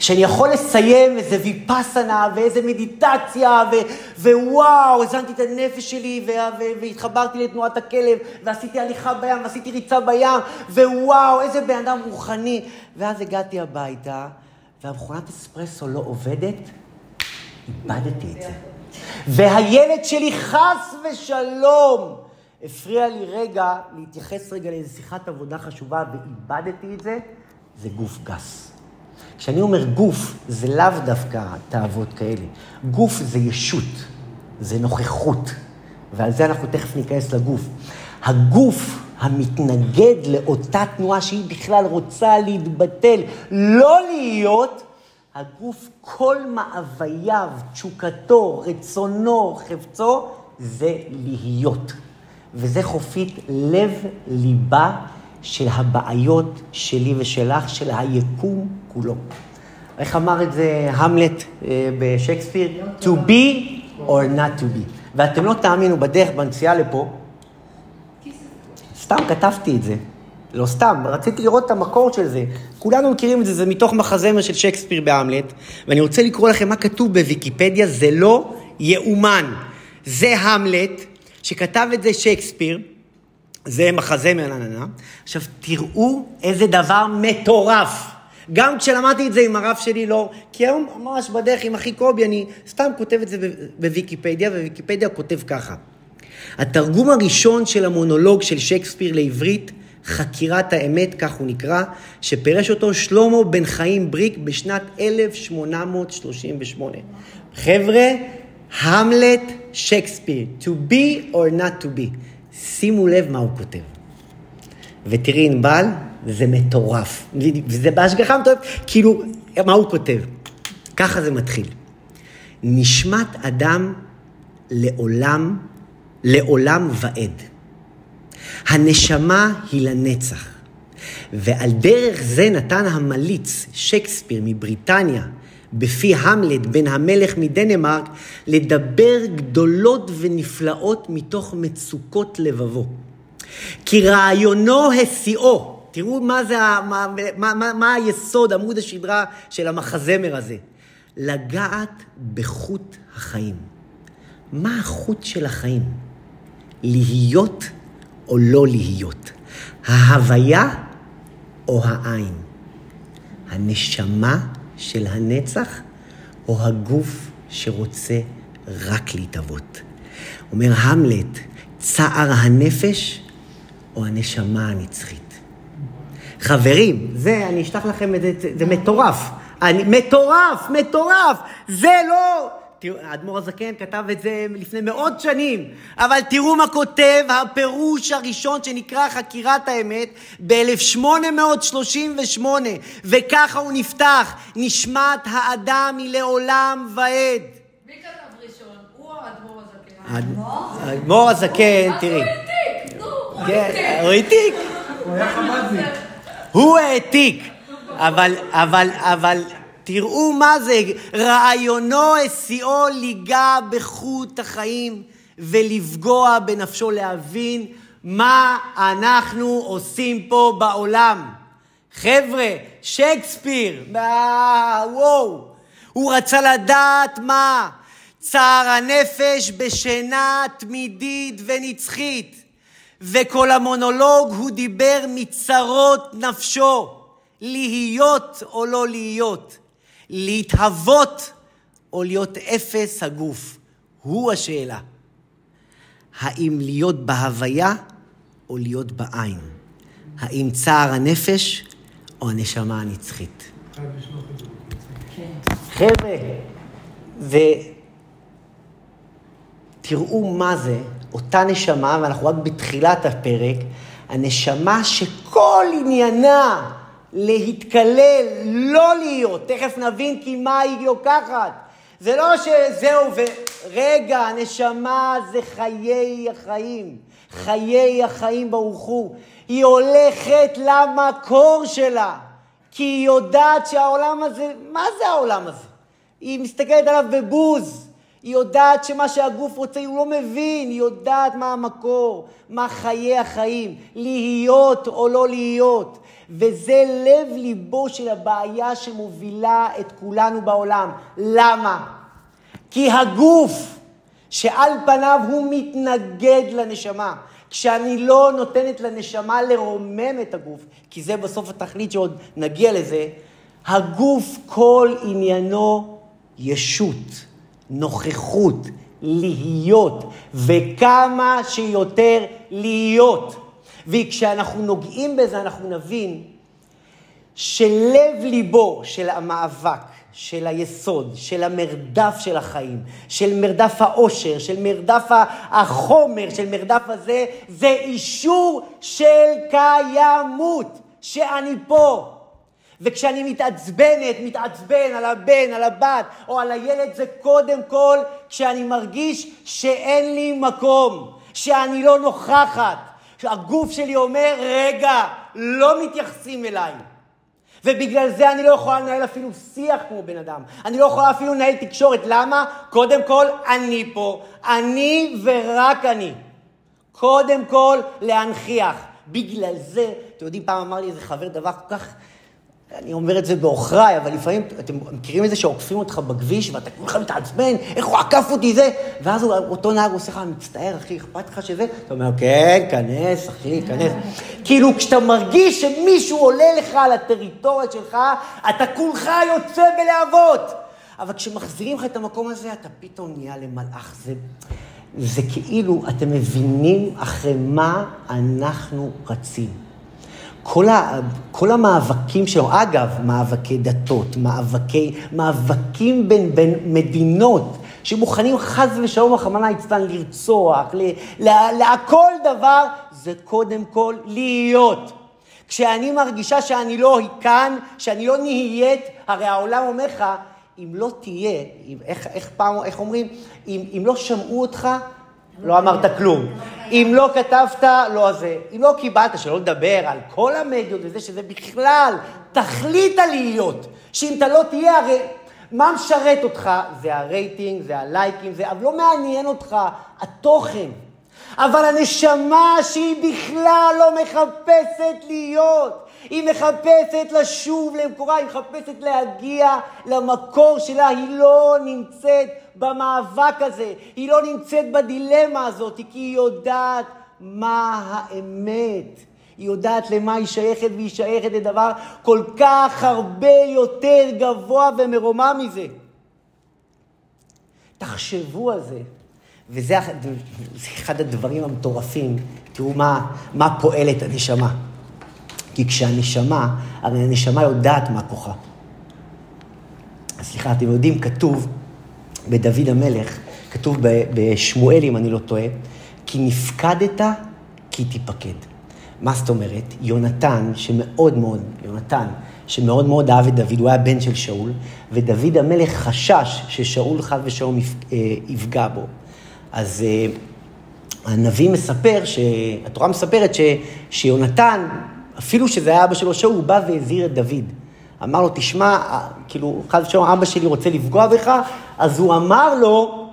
שאני יכול לסיים איזה ויפסנה ואיזה מדיטציה, ו, ווואו, הזנתי את הנפש שלי, ו, ו, והתחברתי לתנועת הכלב, ועשיתי הליכה בים, ועשיתי ריצה בים, ווואו, איזה בן אדם רוחני. ואז הגעתי הביתה, והמכונת אספרסו לא עובדת, איבדתי את זה. והילד שלי חס ושלום הפריע לי רגע להתייחס רגע לאיזו שיחת עבודה חשובה, ואיבדתי את זה. זה גוף גס. כשאני אומר גוף, זה לאו דווקא תאוות כאלה. גוף זה ישות, זה נוכחות, ועל זה אנחנו תכף ניכנס לגוף. הגוף המתנגד לאותה תנועה שהיא בכלל רוצה להתבטל, לא להיות, הגוף, כל מאווייו, תשוקתו, רצונו, חפצו, זה להיות. וזה חופית לב-ליבה של הבעיות שלי ושלך, של היקום כולו. איך אמר את זה המלט אה, בשייקספיר? To be or not to be. ואתם לא תאמינו, בדרך, בנסיעה לפה, סתם כתבתי את זה. לא סתם, רציתי לראות את המקור של זה. כולנו מכירים את זה, זה מתוך מחזמר של שייקספיר בהמלט, ואני רוצה לקרוא לכם מה כתוב בוויקיפדיה, זה לא יאומן. זה המלט, שכתב את זה שייקספיר, זה מחזמר, נה נה נה. עכשיו, תראו איזה דבר מטורף. גם כשלמדתי את זה עם הרב שלי, לא, כי היום ממש בדרך עם אחי קובי, אני סתם כותב את זה בוויקיפדיה, וויקיפדיה כותב ככה. התרגום הראשון של המונולוג של שייקספיר לעברית, חקירת האמת, כך הוא נקרא, שפירש אותו שלמה בן חיים בריק בשנת 1838. חבר'ה, המלט שייקספיר, to be or not to be. שימו לב מה הוא כותב. ותראי ענבל, זה מטורף. וזה בהשגחה מטורפת, כאילו, מה הוא כותב? ככה זה מתחיל. נשמת אדם לעולם, לעולם ועד. הנשמה היא לנצח. ועל דרך זה נתן המליץ, שייקספיר מבריטניה, בפי המלט בן המלך מדנמרק, לדבר גדולות ונפלאות מתוך מצוקות לבבו. כי רעיונו השיאו, תראו מה זה, מה, מה, מה, מה היסוד, עמוד השדרה של המחזמר הזה. לגעת בחוט החיים. מה החוט של החיים? להיות או לא להיות? ההוויה או העין? הנשמה של הנצח או הגוף שרוצה רק להתהוות? אומר המלט, צער הנפש או הנשמה הנצחית? חברים, זה, אני אשלח לכם את זה, זה מטורף. אני, מטורף, מטורף. זה לא... תראו, האדמו"ר הזקן כתב את זה לפני מאות שנים, אבל תראו מה כותב הפירוש הראשון שנקרא חקירת האמת ב-1838, וככה הוא נפתח, נשמת האדם היא לעולם ועד. מי כתב ראשון? הוא או האדמו"ר הזקן? האדמו"ר הזקן, אז תראי. הוא העתיק, נו, הוא כן, העתיק. הוא העתיק. הוא העתיק, אבל, אבל, אבל, תראו מה זה, רעיונו השיאו ליגע בחוט החיים ולפגוע בנפשו, להבין מה אנחנו עושים פה בעולם. חבר'ה, שייקספיר, וואו, הוא רצה לדעת מה? צער הנפש בשינה תמידית ונצחית. וכל המונולוג הוא דיבר מצרות נפשו, להיות או לא להיות, להתהוות או להיות אפס הגוף. הוא השאלה. האם להיות בהוויה או להיות בעין? האם צער הנפש או הנשמה הנצחית? חבר'ה, ותראו מה זה, אותה נשמה, ואנחנו רק בתחילת הפרק, הנשמה שכל עניינה להתקלל, לא להיות. תכף נבין כי מה היא לוקחת. זה לא שזהו, ורגע, הנשמה זה חיי החיים. חיי החיים ברוך הוא. היא הולכת למקור שלה. כי היא יודעת שהעולם הזה, מה זה העולם הזה? היא מסתכלת עליו בבוז. היא יודעת שמה שהגוף רוצה הוא לא מבין, היא יודעת מה המקור, מה חיי החיים, להיות או לא להיות. וזה לב ליבו של הבעיה שמובילה את כולנו בעולם. למה? כי הגוף, שעל פניו הוא מתנגד לנשמה, כשאני לא נותנת לנשמה לרומם את הגוף, כי זה בסוף התכלית שעוד נגיע לזה, הגוף כל עניינו ישות. נוכחות, להיות, וכמה שיותר להיות. וכשאנחנו נוגעים בזה, אנחנו נבין שלב ליבו של המאבק, של היסוד, של המרדף של החיים, של מרדף האושר, של מרדף החומר, של מרדף הזה, זה אישור של קיימות, שאני פה. וכשאני מתעצבנת, מתעצבן על הבן, על הבת או על הילד, זה קודם כל כשאני מרגיש שאין לי מקום, שאני לא נוכחת. שהגוף שלי אומר, רגע, לא מתייחסים אליי. ובגלל זה אני לא יכולה לנהל אפילו שיח כמו בן אדם. אני לא יכולה אפילו לנהל תקשורת. למה? קודם כל, אני פה. אני ורק אני. קודם כל, להנכיח. בגלל זה, אתם יודעים, פעם אמר לי איזה חבר דבר כל כך... אני אומר את זה בעוכריי, אבל לפעמים, אתם מכירים את זה שעוקפים אותך בכביש, ואתה כולך מתעצבן, איך הוא עקף אותי זה, ואז הוא, אותו נהג עושה לך, מצטער, אחי, אכפת לך שזה? אתה אומר, כן, כנס, אחי, כנס. כאילו, כשאתה מרגיש שמישהו עולה לך על הטריטוריה שלך, אתה כולך יוצא בלהבות. אבל כשמחזירים לך את המקום הזה, אתה פתאום נהיה למלאך. זה, זה כאילו, אתם מבינים אחרי מה אנחנו רצים. כל, ה, כל המאבקים שלנו, אגב, מאבקי דתות, מאבקי, מאבקים בין, בין מדינות, שמוכנים חס ושלום, רחמנא ליצלן, לרצוח, ל, ל, להכל דבר, זה קודם כל להיות. כשאני מרגישה שאני לא כאן, שאני לא נהיית, הרי העולם אומר לך, אם לא תהיה, אם, איך, איך פעם, איך אומרים? אם, אם לא שמעו אותך, לא אמרת כלום. אם לא כתבת, לא זה. אם לא קיבלת, שלא לדבר על כל המדיות וזה, שזה בכלל תכלית הלהיות. שאם אתה לא תהיה, הרי מה משרת אותך? זה הרייטינג, זה הלייקים, זה... אבל לא מעניין אותך התוכן. אבל הנשמה שהיא בכלל לא מחפשת להיות, היא מחפשת לשוב למקורה, היא מחפשת להגיע למקור שלה, היא לא נמצאת במאבק הזה, היא לא נמצאת בדילמה הזאת, כי היא יודעת מה האמת. היא יודעת למה היא שייכת, והיא שייכת לדבר כל כך הרבה יותר גבוה ומרומם מזה. תחשבו על זה. וזה אחד הדברים המטורפים. תראו מה, מה פועלת הנשמה. כי כשהנשמה, הרי הנשמה יודעת מה כוחה. סליחה, אתם יודעים, כתוב בדוד המלך, כתוב בשמואל, אם אני לא טועה, כי נפקדת, כי תיפקד. מה זאת אומרת? יונתן, שמאוד מאוד, יונתן, שמאוד מאוד אהב את דוד, הוא היה בן של שאול, ודוד המלך חשש ששאול חד ושלום אה, יפגע בו. אז אה, הנביא מספר, התורה מספרת ש, שיונתן, אפילו שזה היה אבא שלו שאול, הוא בא והזהיר את דוד. אמר לו, תשמע, אה, כאילו, חד ושלום, אבא שלי רוצה לפגוע בך, אז הוא אמר לו,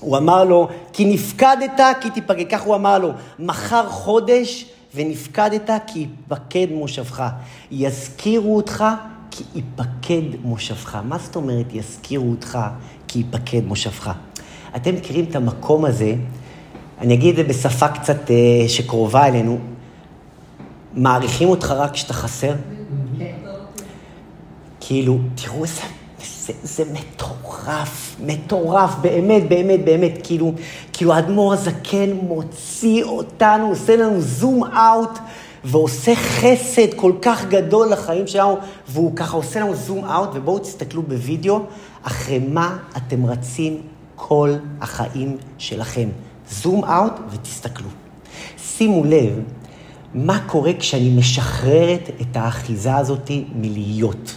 הוא אמר לו, כי נפקדת, כי תיפגע. כך הוא אמר לו, מחר חודש ונפקדת, כי ייפקד מושבך. יזכירו אותך, כי ייפקד מושבך. מה זאת אומרת יזכירו אותך, כי ייפקד מושבך? אתם מכירים את המקום הזה, אני אגיד את זה בשפה קצת אה, שקרובה אלינו, מעריכים אותך רק כשאתה חסר? כאילו, תראו איזה, זה, זה מטורף, מטורף, באמת, באמת, באמת, כאילו, כאילו האדמו"ר הזקן מוציא אותנו, עושה לנו זום אאוט, ועושה חסד כל כך גדול לחיים שלנו, והוא ככה עושה לנו זום אאוט, ובואו תסתכלו בווידאו, אחרי מה אתם רצים כל החיים שלכם. זום אאוט ותסתכלו. שימו לב מה קורה כשאני משחררת את האחיזה הזאת מלהיות,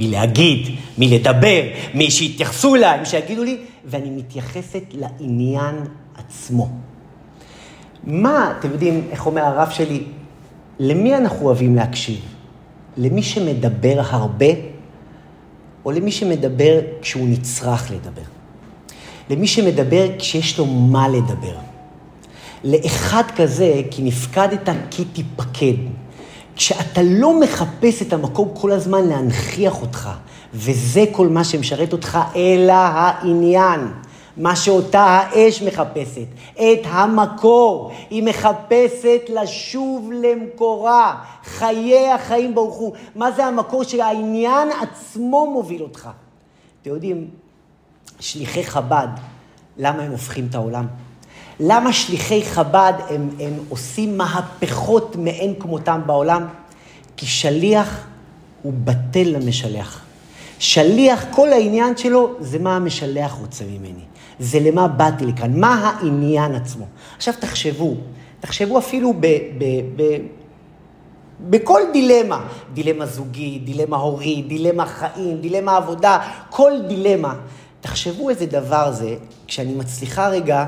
מלהגיד, מלדבר, משיתייחסו אליי, משיגידו לי, ואני מתייחסת לעניין עצמו. מה, אתם יודעים, איך אומר הרב שלי, למי אנחנו אוהבים להקשיב? למי שמדבר הרבה, או למי שמדבר כשהוא נצרך לדבר? למי שמדבר כשיש לו מה לדבר. לאחד כזה, כי נפקדת, כי תיפקד. כשאתה לא מחפש את המקום כל הזמן להנכיח אותך, וזה כל מה שמשרת אותך, אלא העניין. מה שאותה האש מחפשת, את המקור. היא מחפשת לשוב למקורה. חיי החיים ברוך הוא. מה זה המקור שהעניין עצמו מוביל אותך? אתם יודעים, שליחי חב"ד, למה הם הופכים את העולם? למה שליחי חב"ד הם, הם עושים מהפכות מאין כמותם בעולם? כי שליח הוא בטל למשלח. שליח, כל העניין שלו זה מה המשלח רוצה ממני. זה למה באתי לכאן, מה העניין עצמו. עכשיו תחשבו, תחשבו אפילו ב... ב, ב בכל דילמה, דילמה זוגית, דילמה הורית, דילמה חיים, דילמה עבודה, כל דילמה. תחשבו איזה דבר זה, כשאני מצליחה רגע,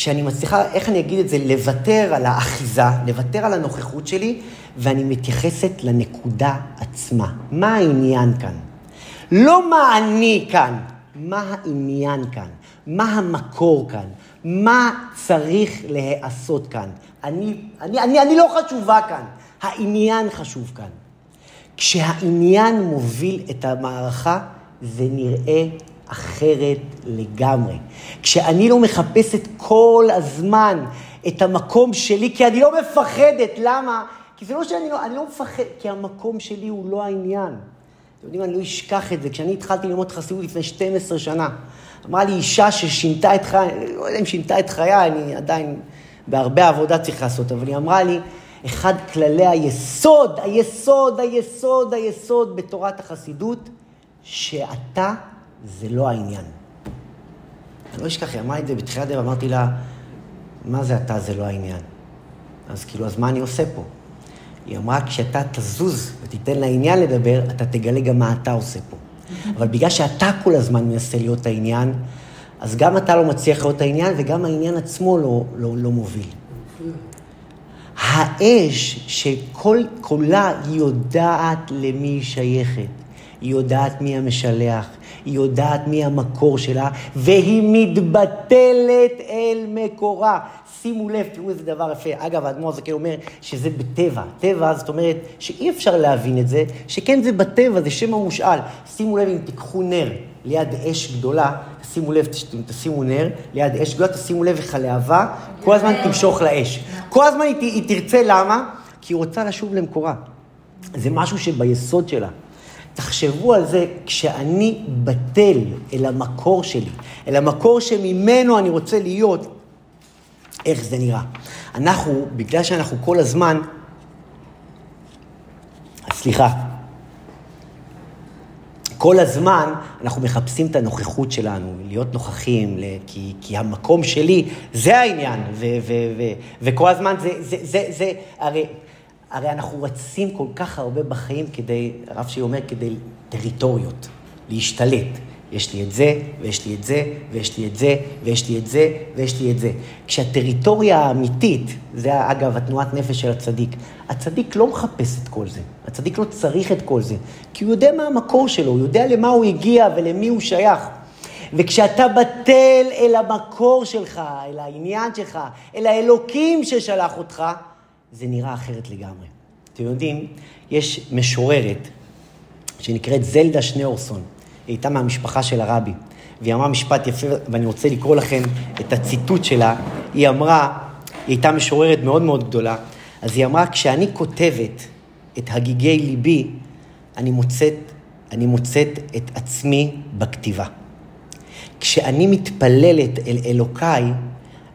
כשאני מצליחה, איך אני אגיד את זה, לוותר על האחיזה, לוותר על הנוכחות שלי, ואני מתייחסת לנקודה עצמה. מה העניין כאן? לא מה אני כאן, מה העניין כאן, מה המקור כאן, מה צריך להיעשות כאן? אני, אני, אני, אני לא חשובה כאן, העניין חשוב כאן. כשהעניין מוביל את המערכה, זה נראה אחרת לגמרי. כשאני לא מחפשת כל הזמן את המקום שלי, כי אני לא מפחדת, למה? כי זה לא שאני לא, אני לא מפחד, כי המקום שלי הוא לא העניין. אתם יודעים, אני לא אשכח את זה. כשאני התחלתי ללמוד חסידות לפני 12 שנה, אמרה לי אישה ששינתה את חיי, לא יודע אם שינתה את חיי, אני עדיין בהרבה עבודה צריך לעשות, אבל היא אמרה לי, אחד כללי היסוד, היסוד, היסוד, היסוד בתורת החסידות, שאתה זה לא העניין. אני לא אשכח, היא אמרה את זה בתחילת דבר, אמרתי לה, מה זה אתה זה לא העניין? אז כאילו, אז מה אני עושה פה? היא אמרה, כשאתה תזוז ותיתן לעניין לדבר, אתה תגלה גם מה אתה עושה פה. אבל בגלל שאתה כל הזמן מנסה להיות העניין, אז גם אתה לא מצליח להיות העניין, וגם העניין עצמו לא, לא, לא מוביל. האש שכל כולה היא יודעת למי היא שייכת, היא יודעת מי המשלח, היא יודעת מי המקור שלה, והיא מתבטלת אל מקורה. שימו לב, תראו איזה דבר יפה. אגב, האדמו"ר הזקן אומר שזה בטבע. טבע, זאת אומרת שאי אפשר להבין את זה, שכן זה בטבע, זה שם המושאל. שימו לב אם תיקחו נר ליד אש גדולה, שימו לב, תשימו נר ליד אש גדולה, תשימו לב איך הלהבה כל הזמן תמשוך לאש. כל הזמן היא תרצה, למה? כי היא רוצה לשוב למקורה. זה משהו שביסוד שלה. תחשבו על זה כשאני בטל אל המקור שלי, אל המקור שממנו אני רוצה להיות, איך זה נראה. אנחנו, בגלל שאנחנו כל הזמן, סליחה, כל הזמן אנחנו מחפשים את הנוכחות שלנו, להיות נוכחים, כי, כי המקום שלי זה העניין, וכל הזמן זה, זה, זה, זה, הרי הרי אנחנו רצים כל כך הרבה בחיים כדי, הרב שלי אומר, כדי טריטוריות, להשתלט. יש לי את זה, ויש לי את זה, ויש לי את זה, ויש לי את זה, ויש לי את זה. כשהטריטוריה האמיתית, זה אגב התנועת נפש של הצדיק, הצדיק לא מחפש את כל זה, הצדיק לא צריך את כל זה, כי הוא יודע מה המקור שלו, הוא יודע למה הוא הגיע ולמי הוא שייך. וכשאתה בטל אל המקור שלך, אל העניין שלך, אל האלוקים ששלח אותך, זה נראה אחרת לגמרי. אתם יודעים, יש משוררת שנקראת זלדה שניאורסון, היא הייתה מהמשפחה של הרבי, והיא אמרה משפט יפה, ואני רוצה לקרוא לכם את הציטוט שלה. היא אמרה, היא הייתה משוררת מאוד מאוד גדולה, אז היא אמרה, כשאני כותבת את הגיגי ליבי, אני מוצאת, אני מוצאת את עצמי בכתיבה. כשאני מתפללת אל אלוקיי,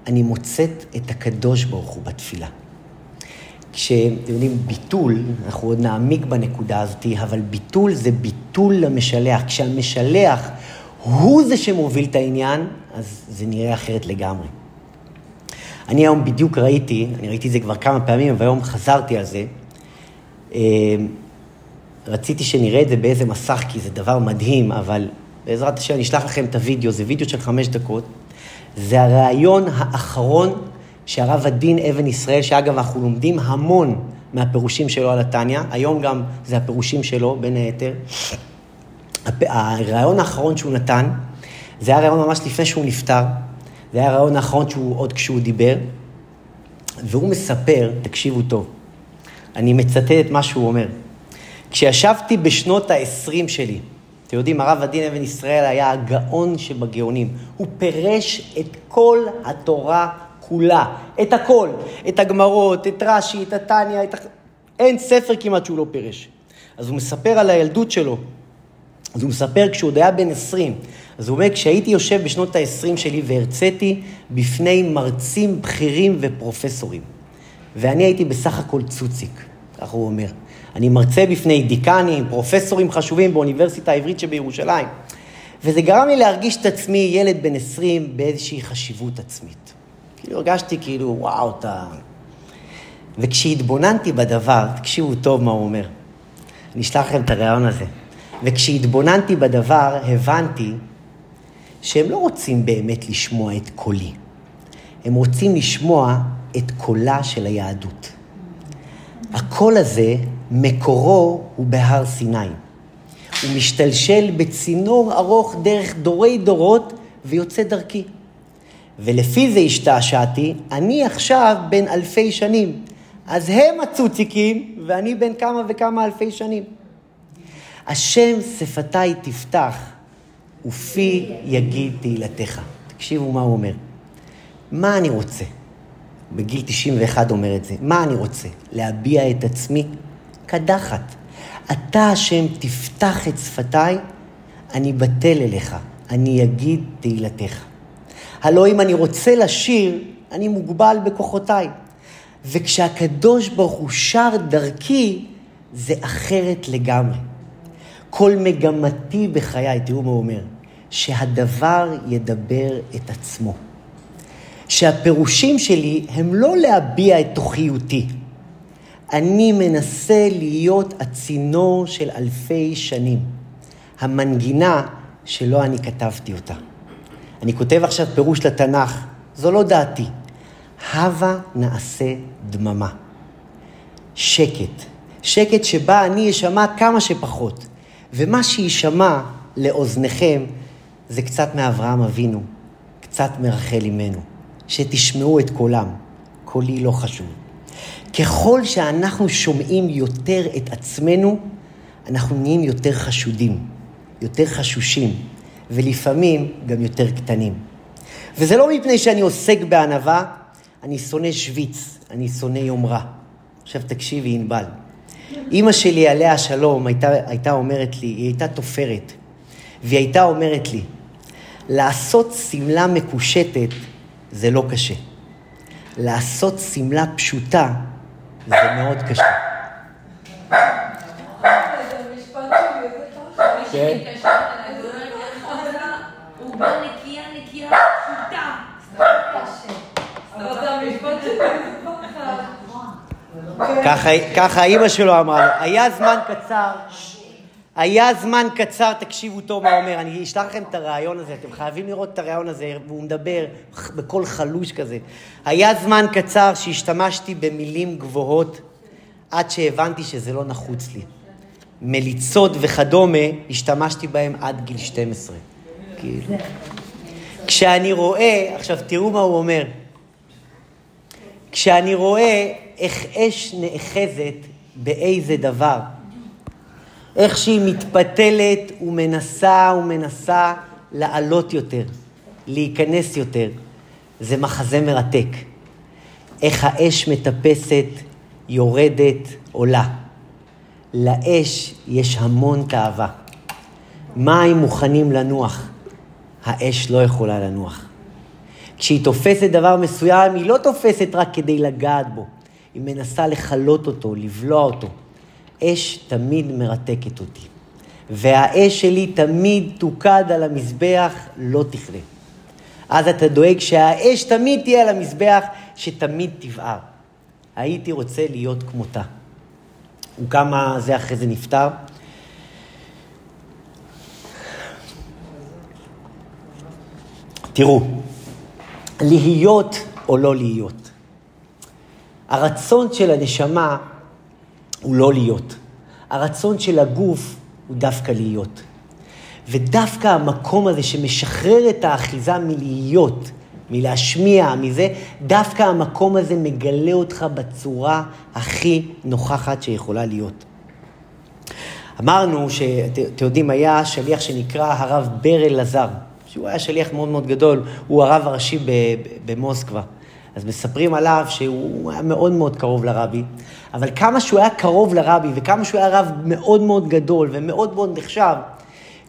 אני מוצאת את הקדוש ברוך הוא בתפילה. כשאתם יודעים, ביטול, אנחנו עוד נעמיק בנקודה הזאת, אבל ביטול זה ביטול למשלח. כשהמשלח הוא זה שמוביל את העניין, אז זה נראה אחרת לגמרי. אני היום בדיוק ראיתי, אני ראיתי את זה כבר כמה פעמים, והיום חזרתי על זה. אה, רציתי שנראה את זה באיזה מסך, כי זה דבר מדהים, אבל בעזרת השם אני אשלח לכם את הוידאו, זה וידאו של חמש דקות. זה הראיון האחרון שהרב הדין אבן ישראל, שאגב אנחנו לומדים המון מהפירושים שלו על התניא, היום גם זה הפירושים שלו בין היתר. הרעיון האחרון שהוא נתן, זה היה רעיון ממש לפני שהוא נפטר, זה היה הרעיון האחרון שהוא, עוד כשהוא דיבר, והוא מספר, תקשיבו טוב, אני מצטט את מה שהוא אומר. כשישבתי בשנות ה-20 שלי, אתם יודעים, הרב הדין אבן ישראל היה הגאון שבגאונים. הוא פירש את כל התורה כולה, את הכל, את הגמרות, את רש"י, את התניא, את... אין ספר כמעט שהוא לא פירש. אז הוא מספר על הילדות שלו. אז הוא מספר כשהוא עוד היה בן 20. אז הוא אומר, כשהייתי יושב בשנות ה-20 שלי והרציתי בפני מרצים בכירים ופרופסורים, ואני הייתי בסך הכל צוציק, כך הוא אומר. אני מרצה בפני דיקנים, פרופסורים חשובים באוניברסיטה העברית שבירושלים. וזה גרם לי להרגיש את עצמי ילד בן 20 באיזושהי חשיבות עצמית. כאילו הרגשתי כאילו, וואו, אתה... וכשהתבוננתי בדבר, תקשיבו טוב מה הוא אומר. אני אשלח לכם את הרעיון הזה. וכשהתבוננתי בדבר, הבנתי שהם לא רוצים באמת לשמוע את קולי. הם רוצים לשמוע את קולה של היהדות. הקול הזה, מקורו הוא בהר סיני. הוא משתלשל בצינור ארוך דרך דורי דורות ויוצא דרכי. ולפי זה השתעשעתי, אני עכשיו בן אלפי שנים. אז הם הצוציקים, ואני בן כמה וכמה אלפי שנים. השם שפתיי תפתח, ופי יגיד תהילתך. תקשיבו מה הוא אומר. מה אני רוצה? בגיל 91 אומר את זה. מה אני רוצה? להביע את עצמי? קדחת. אתה השם תפתח את שפתיי, אני בטל אליך, אני אגיד תהילתך. הלא אם אני רוצה לשיר, אני מוגבל בכוחותיי. וכשהקדוש ברוך הוא שר דרכי, זה אחרת לגמרי. כל מגמתי בחיי, תראו מה הוא אומר, שהדבר ידבר את עצמו. שהפירושים שלי הם לא להביע את תוכיותי. אני מנסה להיות הצינור של אלפי שנים. המנגינה שלא אני כתבתי אותה. אני כותב עכשיו פירוש לתנ"ך, זו לא דעתי. הבה נעשה דממה. שקט. שקט שבה אני אשמע כמה שפחות. ומה שיישמע לאוזניכם זה קצת מאברהם אבינו, קצת מרחל אימנו. שתשמעו את קולם. קולי לא חשוב. ככל שאנחנו שומעים יותר את עצמנו, אנחנו נהיים יותר חשודים, יותר חשושים, ולפעמים גם יותר קטנים. וזה לא מפני שאני עוסק בענווה, אני שונא שוויץ, אני שונא יומרה. עכשיו תקשיבי, ענבל. אימא שלי, עליה השלום, הייתה, הייתה אומרת לי, היא הייתה תופרת, והיא הייתה אומרת לי, לעשות שמלה מקושטת זה לא קשה. לעשות שמלה פשוטה זה מאוד קשה. כן. הוא בא נקייה נקייה פשוטה. ככה, אימא שלו אמרה לו, היה זמן קצר, היה זמן קצר, תקשיבו טוב מה אומר, אני אשלח לכם את הריאיון הזה, אתם חייבים לראות את הריאיון הזה, והוא מדבר בקול חלוש כזה. היה זמן קצר שהשתמשתי במילים גבוהות עד שהבנתי שזה לא נחוץ לי. מליצות וכדומה, השתמשתי בהם עד גיל 12. כאילו. כשאני רואה, עכשיו תראו מה הוא אומר, כשאני רואה איך אש נאחזת באיזה דבר, איך שהיא מתפתלת ומנסה ומנסה לעלות יותר, להיכנס יותר, זה מחזה מרתק. איך האש מטפסת, יורדת, עולה. לאש יש המון תאווה. מים מוכנים לנוח, האש לא יכולה לנוח. כשהיא תופסת דבר מסוים, היא לא תופסת רק כדי לגעת בו, היא מנסה לכלות אותו, לבלוע אותו. אש תמיד מרתקת אותי. והאש שלי תמיד תוקד על המזבח, לא תכלה. אז אתה דואג שהאש תמיד תהיה על המזבח, שתמיד תבער. הייתי רוצה להיות כמותה. וכמה זה אחרי זה נפטר. תראו, להיות או לא להיות. הרצון של הנשמה הוא לא להיות. הרצון של הגוף הוא דווקא להיות. ודווקא המקום הזה שמשחרר את האחיזה מלהיות, מלהשמיע, מזה, דווקא המקום הזה מגלה אותך בצורה הכי נוכחת שיכולה להיות. אמרנו שאתם יודעים, היה שליח שנקרא הרב בר אלעזר, שהוא היה שליח מאוד מאוד גדול, הוא הרב הראשי במוסקבה. אז מספרים עליו שהוא היה מאוד מאוד קרוב לרבי, אבל כמה שהוא היה קרוב לרבי וכמה שהוא היה רב מאוד מאוד גדול ומאוד מאוד נחשב,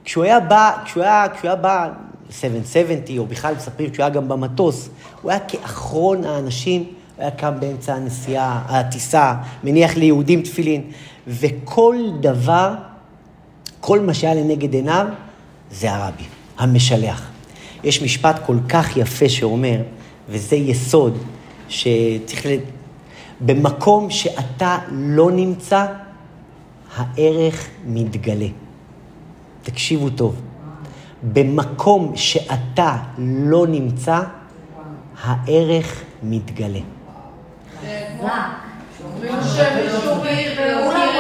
כשהוא היה בא, כשהוא היה, כשהוא היה בא 770, או בכלל מספרים שהוא היה גם במטוס, הוא היה כאחרון האנשים, הוא היה קם באמצע הנסיעה, הטיסה, מניח ליהודים תפילין, וכל דבר, כל מה שהיה לנגד עיניו, זה הרבי, המשלח. יש משפט כל כך יפה שאומר, וזה יסוד שצריך ל... במקום שאתה לא נמצא, הערך מתגלה. תקשיבו טוב. במקום שאתה לא נמצא, הערך מתגלה. כולם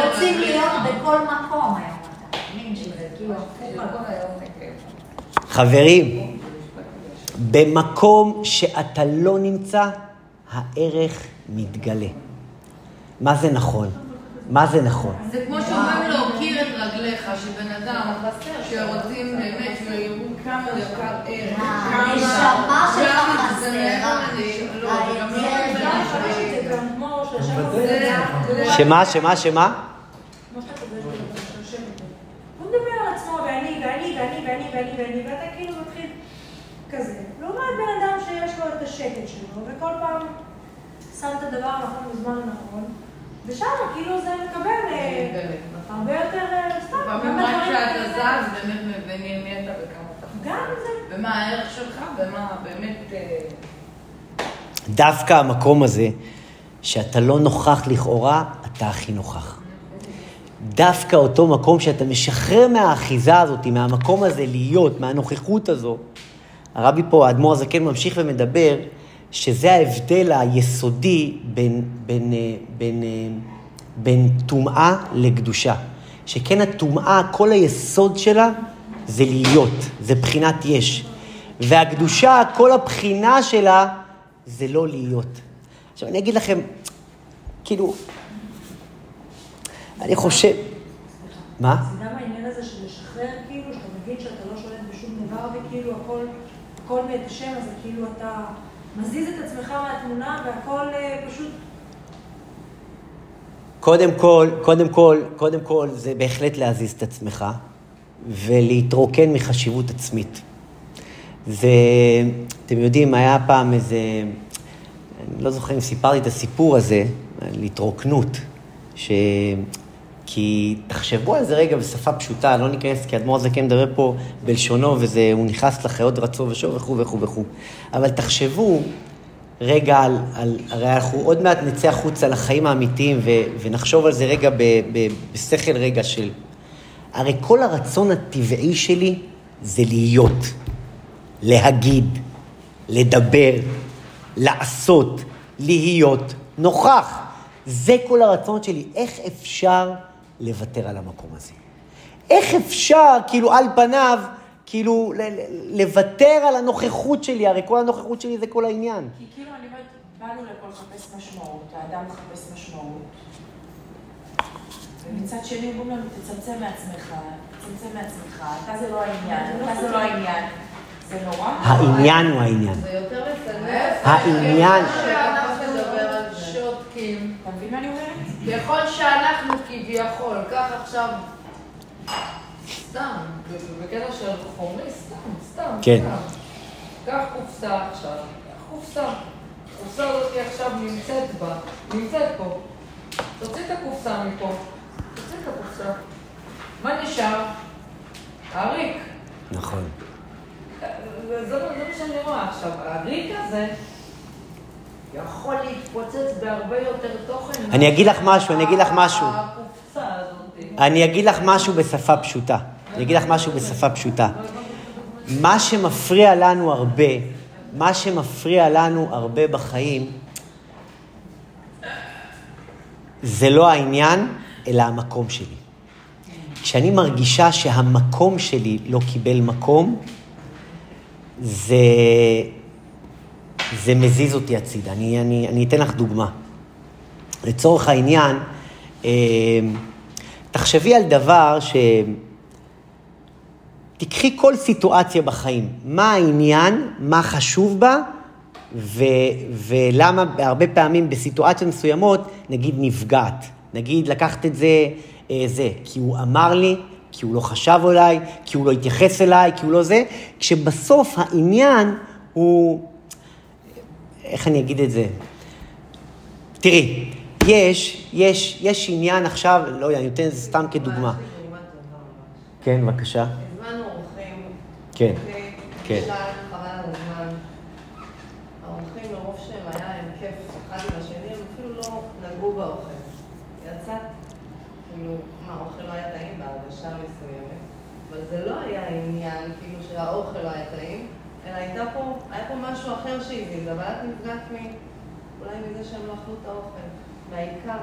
רוצים להיות בכל מקום היום. אתה מבין שזה כאילו הפוך על חברים, במקום שאתה לא נמצא, הערך מתגלה. מה זה נכון? מה זה נכון? זה כמו שאומרים להוקיר את רגליך, שבן אדם שרוצים באמת שיראו כמה יקר ערך. כמה- הנשמה שלך גם זה חסרה. מעבר לנש- לא, גם לא האנרגיה מעבר שלך. לנשמה. זה גם כמו שהשם זה- עובד, זה- שמה, שמה, שמה? כמו שאתה פוגש בן אדם שיושב איתו. הוא מדבר על עצמו, ואני, ואני, ואני, ואני, ואני, ואני, ואתה כאילו מתחיל כזה. לעומת בן אדם שיש לו את השקט שלו, וכל פעם שם את הדבר הנכון בזמן הנכון, ושם כאילו זה מקבל אה, נכון. הרבה יותר אה, סתם. לפעמים רק כשאתה האלה. זז, באמת מבינים מי אתה וכמה אתה. גם זה. ומה הערך שלך, ומה באמת... אה, דווקא המקום הזה, שאתה לא נוכח לכאורה, אתה הכי נוכח. דווקא אותו מקום שאתה משחרר מהאחיזה הזאת, מהמקום הזה להיות, מהנוכחות הזו. הרבי פה, האדמו"ר הזקן ממשיך ומדבר, שזה ההבדל היסודי בין, בין, אה, בין, אה, בין טומאה לקדושה. שכן הטומאה, כל היסוד שלה זה להיות, זה בחינת יש. והקדושה, כל הבחינה שלה זה לא להיות. עכשיו, אני אגיד לכם, כאילו, אני חושב... מה? זה גם העניין הזה של לשחרר, כאילו, שאתה מבין שאתה לא שולט בשום דבר, וכאילו הכל, הכל מאת השם, אז כאילו אתה מזיז את עצמך מהתמונה, והכל אה, פשוט... קודם כל, קודם כל, קודם כל, זה בהחלט להזיז את עצמך ולהתרוקן מחשיבות עצמית. זה, אתם יודעים, היה פעם איזה, אני לא זוכר אם סיפרתי את הסיפור הזה, על התרוקנות, ש... כי תחשבו על זה רגע בשפה פשוטה, לא ניכנס, כי האדמו"ר הזקן מדבר פה בלשונו, והוא נכנס לחיות רצו ושוב וכו' וכו' וכו'. אבל תחשבו רגע על, על, הרי אנחנו עוד מעט נצא החוצה לחיים האמיתיים ו, ונחשוב על זה רגע ב, ב, בשכל רגע של... הרי כל הרצון הטבעי שלי זה להיות, להגיד, לדבר, לעשות, להיות נוכח. זה כל הרצון שלי. איך אפשר לוותר על המקום הזה? איך אפשר, כאילו, על פניו, כאילו, לוותר על הנוכחות שלי? הרי כל הנוכחות שלי זה כל העניין. כי כאילו אני אומרת, באנו לפה לחפש משמעות, האדם מחפש משמעות. ומצד שני אומרים לנו, תצמצם מעצמך, תצמצם מעצמך, אתה זה לא העניין, אתה זה לא העניין. זה נורא. העניין הוא העניין. זה יותר לסנף. העניין-? ככל שאנחנו כביכול, קח עכשיו, סתם, בקטע של חומרי, סתם, סתם, כן. קח קופסה עכשיו, קח קופסה. הקופסה הזאת עכשיו נמצאת בה, נמצאת פה. תוציא את הקופסה מפה, תוציא את הקופסה. מה נשאר? הריק. נכון. זה זה מה שאני רואה עכשיו. הריק הזה יכול להתפוצץ בהרבה יותר תוכן. אני אגיד לך משהו, אני אגיד לך משהו. אני אגיד לך משהו בשפה פשוטה. אני אגיד לך משהו בשפה פשוטה. מה שמפריע לנו הרבה, מה שמפריע לנו הרבה בחיים, זה לא העניין, אלא המקום שלי. כשאני מרגישה שהמקום שלי לא קיבל מקום, זה, זה מזיז אותי הצידה. אני, אני, אני אתן לך דוגמה. לצורך העניין, אה, תחשבי על דבר ש... תיקחי כל סיטואציה בחיים, מה העניין, מה חשוב בה, ו, ולמה הרבה פעמים בסיטואציות מסוימות, נגיד נפגעת, נגיד לקחת את זה, אה, זה, כי הוא אמר לי, כי הוא לא חשב עליי, כי הוא לא התייחס אליי, כי הוא לא זה, כשבסוף העניין הוא, איך אני אגיד את זה? תראי, יש, יש, יש עניין עכשיו, לא יודע, אני נותן את זה סתם כדוגמה. כן, בבקשה. הזמנו אורחים. כן, אוקיי? כן. אחר שהזיז, אבל את נפגעת מ... אולי מזה שהם לא אכלו את האוכל. מהעיקר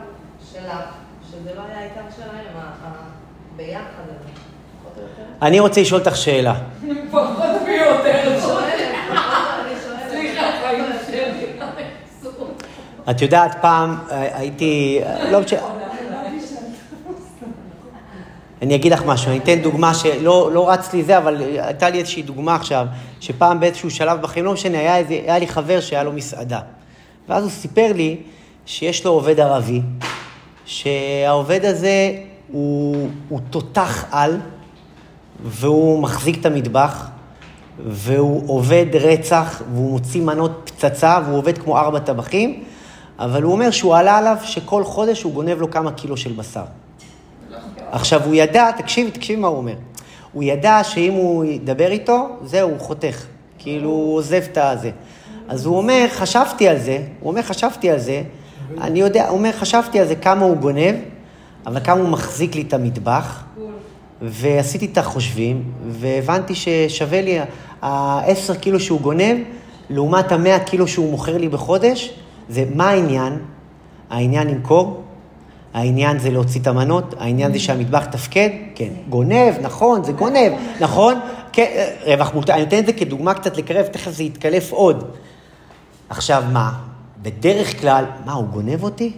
שלך, שזה לא היה העיקר שלהם, הביחד הזה. אני רוצה לשאול אותך שאלה. פחות ויותר. את יודעת, פעם אה, הייתי, אה, לא משנה, אני אגיד לך משהו, אני אתן דוגמה שלא לא רץ לי זה, אבל הייתה לי איזושהי דוגמה עכשיו, שפעם באיזשהו שלב בחיים, לא משנה, היה, איזה, היה לי חבר שהיה לו מסעדה. ואז הוא סיפר לי שיש לו עובד ערבי, שהעובד הזה הוא, הוא תותח על, והוא מחזיק את המטבח, והוא עובד רצח, והוא מוציא מנות פצצה, והוא עובד כמו ארבע טבחים, אבל הוא אומר שהוא עלה עליו שכל חודש הוא גונב לו כמה קילו של בשר. עכשיו, הוא ידע, תקשיב, תקשיב מה הוא אומר. הוא ידע שאם הוא ידבר איתו, זהו, הוא חותך. כאילו, הוא עוזב את הזה. אז הוא אומר, חשבתי על זה, הוא אומר, חשבתי על זה, אני יודע, הוא אומר, חשבתי על זה, כמה הוא גונב, אבל כמה הוא מחזיק לי את המטבח, ועשיתי את החושבים, והבנתי ששווה לי ה-10 קילו שהוא גונב, לעומת ה-100 קילו שהוא מוכר לי בחודש, זה מה העניין? העניין למכור, העניין זה להוציא את המנות, העניין זה שהמטבח תפקד, כן, גונב, נכון, זה גונב, נכון, כן, רווח מולטי, אני נותן את זה כדוגמה קצת לקרב, תכף זה יתקלף עוד. עכשיו מה, בדרך כלל, מה, הוא גונב אותי?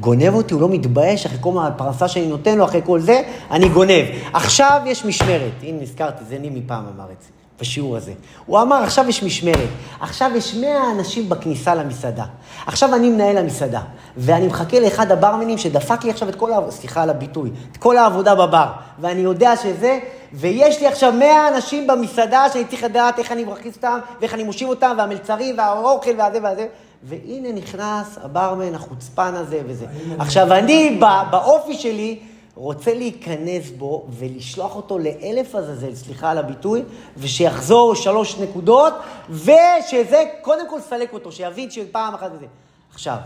גונב אותי, הוא לא מתבייש אחרי כל הפרנסה שאני נותן לו, אחרי כל זה, אני גונב. עכשיו יש משמרת, הנה נזכרתי, זה נימי פעם אמר את זה, בשיעור הזה. הוא אמר, עכשיו יש משמרת, עכשיו יש 100 אנשים בכניסה למסעדה. עכשיו אני מנהל המסעדה, ואני מחכה לאחד הברמנים שדפק לי עכשיו את כל, העבודה, סליחה על הביטוי, את כל העבודה בבר, ואני יודע שזה, ויש לי עכשיו 100 אנשים במסעדה שאני צריך לדעת איך אני מכניס אותם, ואיך אני מושיב אותם, והמלצרים, והאוכל, והזה והזה. והנה נכנס הברמן החוצפן הזה וזה. עכשיו, אני בא- באופי שלי רוצה להיכנס בו ולשלוח אותו לאלף עזאזל, סליחה על הביטוי, ושיחזור שלוש נקודות, ושזה, קודם כל סלק אותו, שיבין שפעם אחת וזה. עכשיו,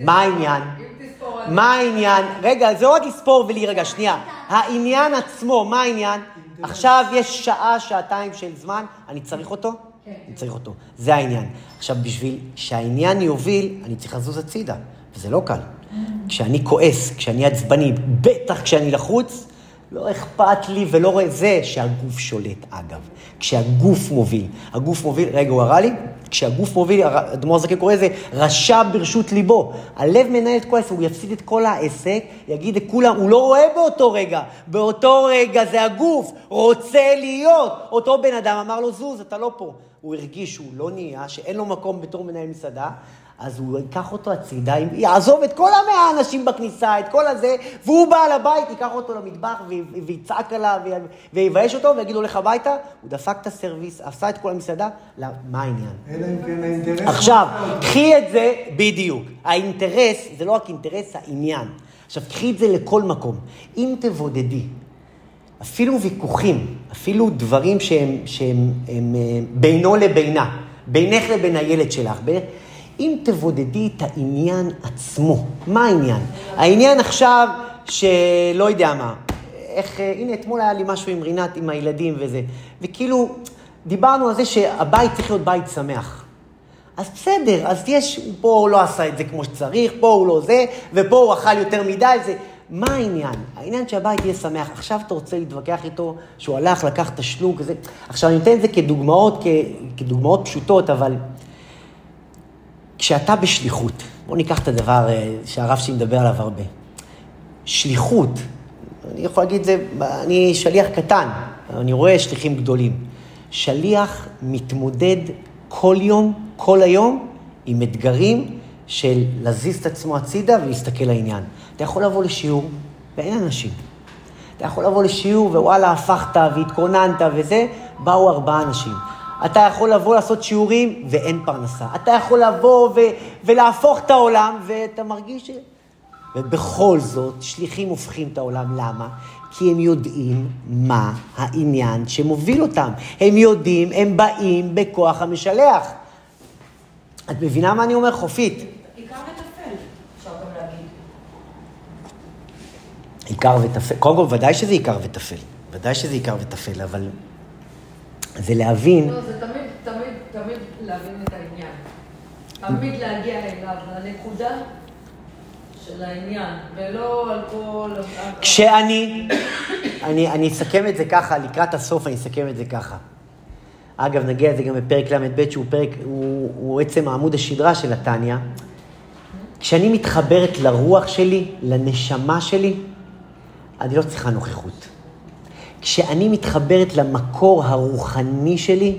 מה העניין? מה העניין? רגע, זה לא רק לספור ולהירגע, שנייה. העניין עצמו, מה העניין? עכשיו יש שעה, שעתיים של זמן, אני צריך אותו? כן. אני צריך אותו. זה העניין. עכשיו, בשביל שהעניין יוביל, אני צריך לזוז הצידה, וזה לא קל. כשאני כועס, כשאני עצבני, בטח כשאני לחוץ, לא אכפת לי ולא רואה זה שהגוף שולט, אגב. כשהגוף מוביל. הגוף מוביל, רגע, הוא הראה לי? כשהגוף מוביל, אדמו"ר זקן קורא לזה רשע ברשות ליבו. הלב מנהל את כל העסק, הוא יפסיד את כל העסק, יגיד לכולם, הוא לא רואה באותו רגע. באותו רגע זה הגוף, רוצה להיות. אותו בן אדם אמר לו, זוז, אתה לא פה. הוא הרגיש שהוא לא נהיה, שאין לו מקום בתור מנהל מסעדה, אז הוא ייקח אותו הצידה, יעזוב את כל המאה אנשים בכניסה, את כל הזה, והוא בעל הבית, ייקח אותו למטבח ויצעק עליו ויבייש אותו ויגיד לו לך הביתה, הוא דפק את הסרוויס, עשה את כל המסעדה, לא, מה העניין? אלא אם כן האינטרס... עכשיו. קחי את זה, בדיוק. האינטרס, זה לא רק אינטרס, העניין. עכשיו, קחי את זה לכל מקום. אם תבודדי, אפילו ויכוחים, אפילו דברים שהם, שהם הם, אה, בינו לבינה, בינך לבין הילד שלך, אם תבודדי את העניין עצמו, מה העניין? העניין עכשיו שלא יודע מה, איך, הנה אתמול היה לי משהו עם רינת, עם הילדים וזה, וכאילו, דיברנו על זה שהבית צריך להיות בית שמח. אז בסדר, אז יש, פה הוא לא עשה את זה כמו שצריך, פה הוא לא זה, ופה הוא אכל יותר מדי, זה... מה העניין? העניין שהבית יהיה שמח. עכשיו אתה רוצה להתווכח איתו שהוא הלך, לקח תשלום כזה. עכשיו, אני נותן את זה כדוגמאות, כ... כדוגמאות פשוטות, אבל כשאתה בשליחות, בואו ניקח את הדבר אה, שהרב שלי מדבר עליו הרבה. שליחות, אני יכול להגיד את זה, אני שליח קטן, אני רואה שליחים גדולים. שליח מתמודד כל יום, כל היום, עם אתגרים של להזיז את עצמו הצידה ולהסתכל לעניין. אתה יכול לבוא לשיעור, ואין אנשים. אתה יכול לבוא לשיעור ווואלה, הפכת והתכוננת וזה, באו ארבעה אנשים. אתה יכול לבוא לעשות שיעורים ואין פרנסה. אתה יכול לבוא ו- ולהפוך את העולם ואתה מרגיש ש... ובכל זאת, שליחים הופכים את העולם. למה? כי הם יודעים מה העניין שמוביל אותם. הם יודעים, הם באים בכוח המשלח. את מבינה מה אני אומר? חופית. עיקר וטפל, אפשר גם להגיד. עיקר וטפל. קודם כל, ודאי שזה עיקר וטפל. ודאי שזה עיקר וטפל, אבל זה להבין... לא, זה תמיד, תמיד, תמיד להבין את העניין. תמיד להגיע אליו, לנקודה של העניין, ולא על כל... כשאני, אני, אני אסכם את זה ככה, לקראת הסוף אני אסכם את זה ככה. אגב, נגיע לזה גם בפרק ל"ב, שהוא פרק, הוא, הוא עצם העמוד השדרה של התניא. כשאני מתחברת לרוח שלי, לנשמה שלי, אני לא צריכה נוכחות. כשאני מתחברת למקור הרוחני שלי,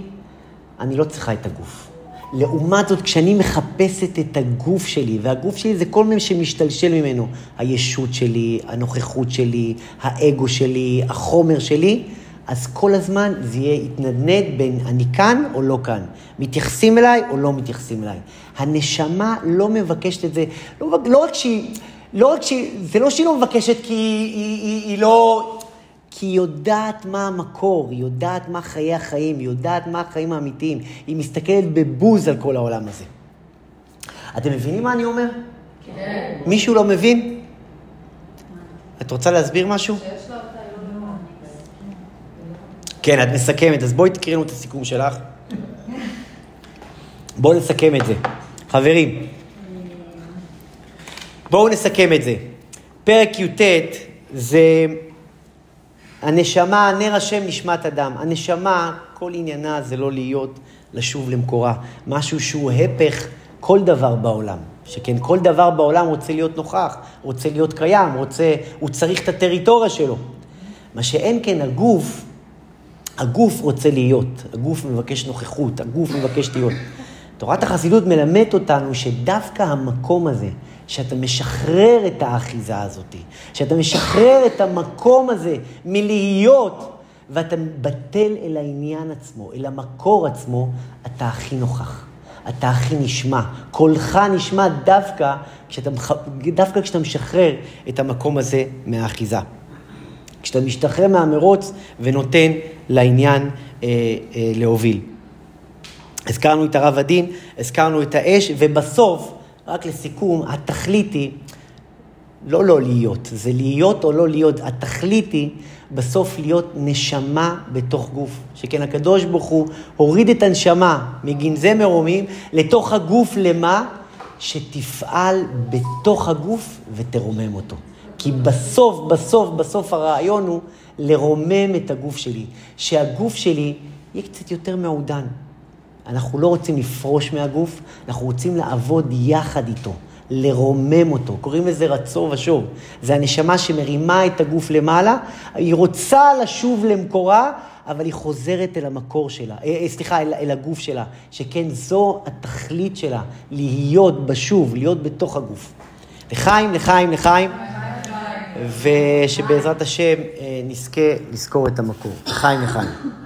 אני לא צריכה את הגוף. לעומת זאת, כשאני מחפשת את הגוף שלי, והגוף שלי זה כל מי שמשתלשל ממנו, הישות שלי, הנוכחות שלי, האגו שלי, החומר שלי, אז כל הזמן זה יהיה התנדנד בין אני כאן או לא כאן. מתייחסים אליי או לא מתייחסים אליי. הנשמה לא מבקשת את זה, לא, לא רק שהיא, לא רק שהיא, זה לא שהיא לא מבקשת כי היא, היא, היא, היא לא... כי היא יודעת מה המקור, היא יודעת מה חיי החיים, היא יודעת מה החיים האמיתיים. היא מסתכלת בבוז על כל העולם הזה. אתם מבינים מה אני אומר? כן. מישהו לא מבין? את רוצה להסביר משהו? כן, את מסכמת, אז בואי תקראי לנו את הסיכום שלך. בואו נסכם את זה. חברים, בואו נסכם את זה. פרק י"ט זה הנשמה, נר השם נשמת אדם. הנשמה, כל עניינה זה לא להיות, לשוב למקורה. משהו שהוא הפך כל דבר בעולם. שכן כל דבר בעולם רוצה להיות נוכח, רוצה להיות קיים, רוצה, הוא צריך את הטריטוריה שלו. מה שאין כן, הגוף, הגוף רוצה להיות, הגוף מבקש נוכחות, הגוף מבקש להיות. תורת החסידות מלמדת אותנו שדווקא המקום הזה, שאתה משחרר את האחיזה הזאת, שאתה משחרר את המקום הזה מלהיות, ואתה בטל אל העניין עצמו, אל המקור עצמו, אתה הכי נוכח. אתה הכי נשמע. קולך נשמע דווקא כשאתה, דווקא כשאתה משחרר את המקום הזה מהאחיזה. כשאתה משתחרר מהמרוץ ונותן לעניין אה, אה, להוביל. הזכרנו את הרב הדין, הזכרנו את האש, ובסוף, רק לסיכום, התכלית היא לא לא להיות, זה להיות או לא להיות. התכלית היא בסוף להיות נשמה בתוך גוף. שכן הקדוש ברוך הוא הוריד את הנשמה מגנזי מרומים לתוך הגוף למה? שתפעל בתוך הגוף ותרומם אותו. כי בסוף, בסוף, בסוף הרעיון הוא לרומם את הגוף שלי. שהגוף שלי יהיה קצת יותר מעודן. אנחנו לא רוצים לפרוש מהגוף, אנחנו רוצים לעבוד יחד איתו, לרומם אותו. קוראים לזה רצור ושוב. זה הנשמה שמרימה את הגוף למעלה, היא רוצה לשוב למקורה, אבל היא חוזרת אל המקור שלה, אה, אה, סליחה, אל, אל הגוף שלה, שכן זו התכלית שלה, להיות בשוב, להיות בתוך הגוף. לחיים, לחיים, לחיים, ושבעזרת השם אה, נזכה לזכור את המקור. לחיים, לחיים.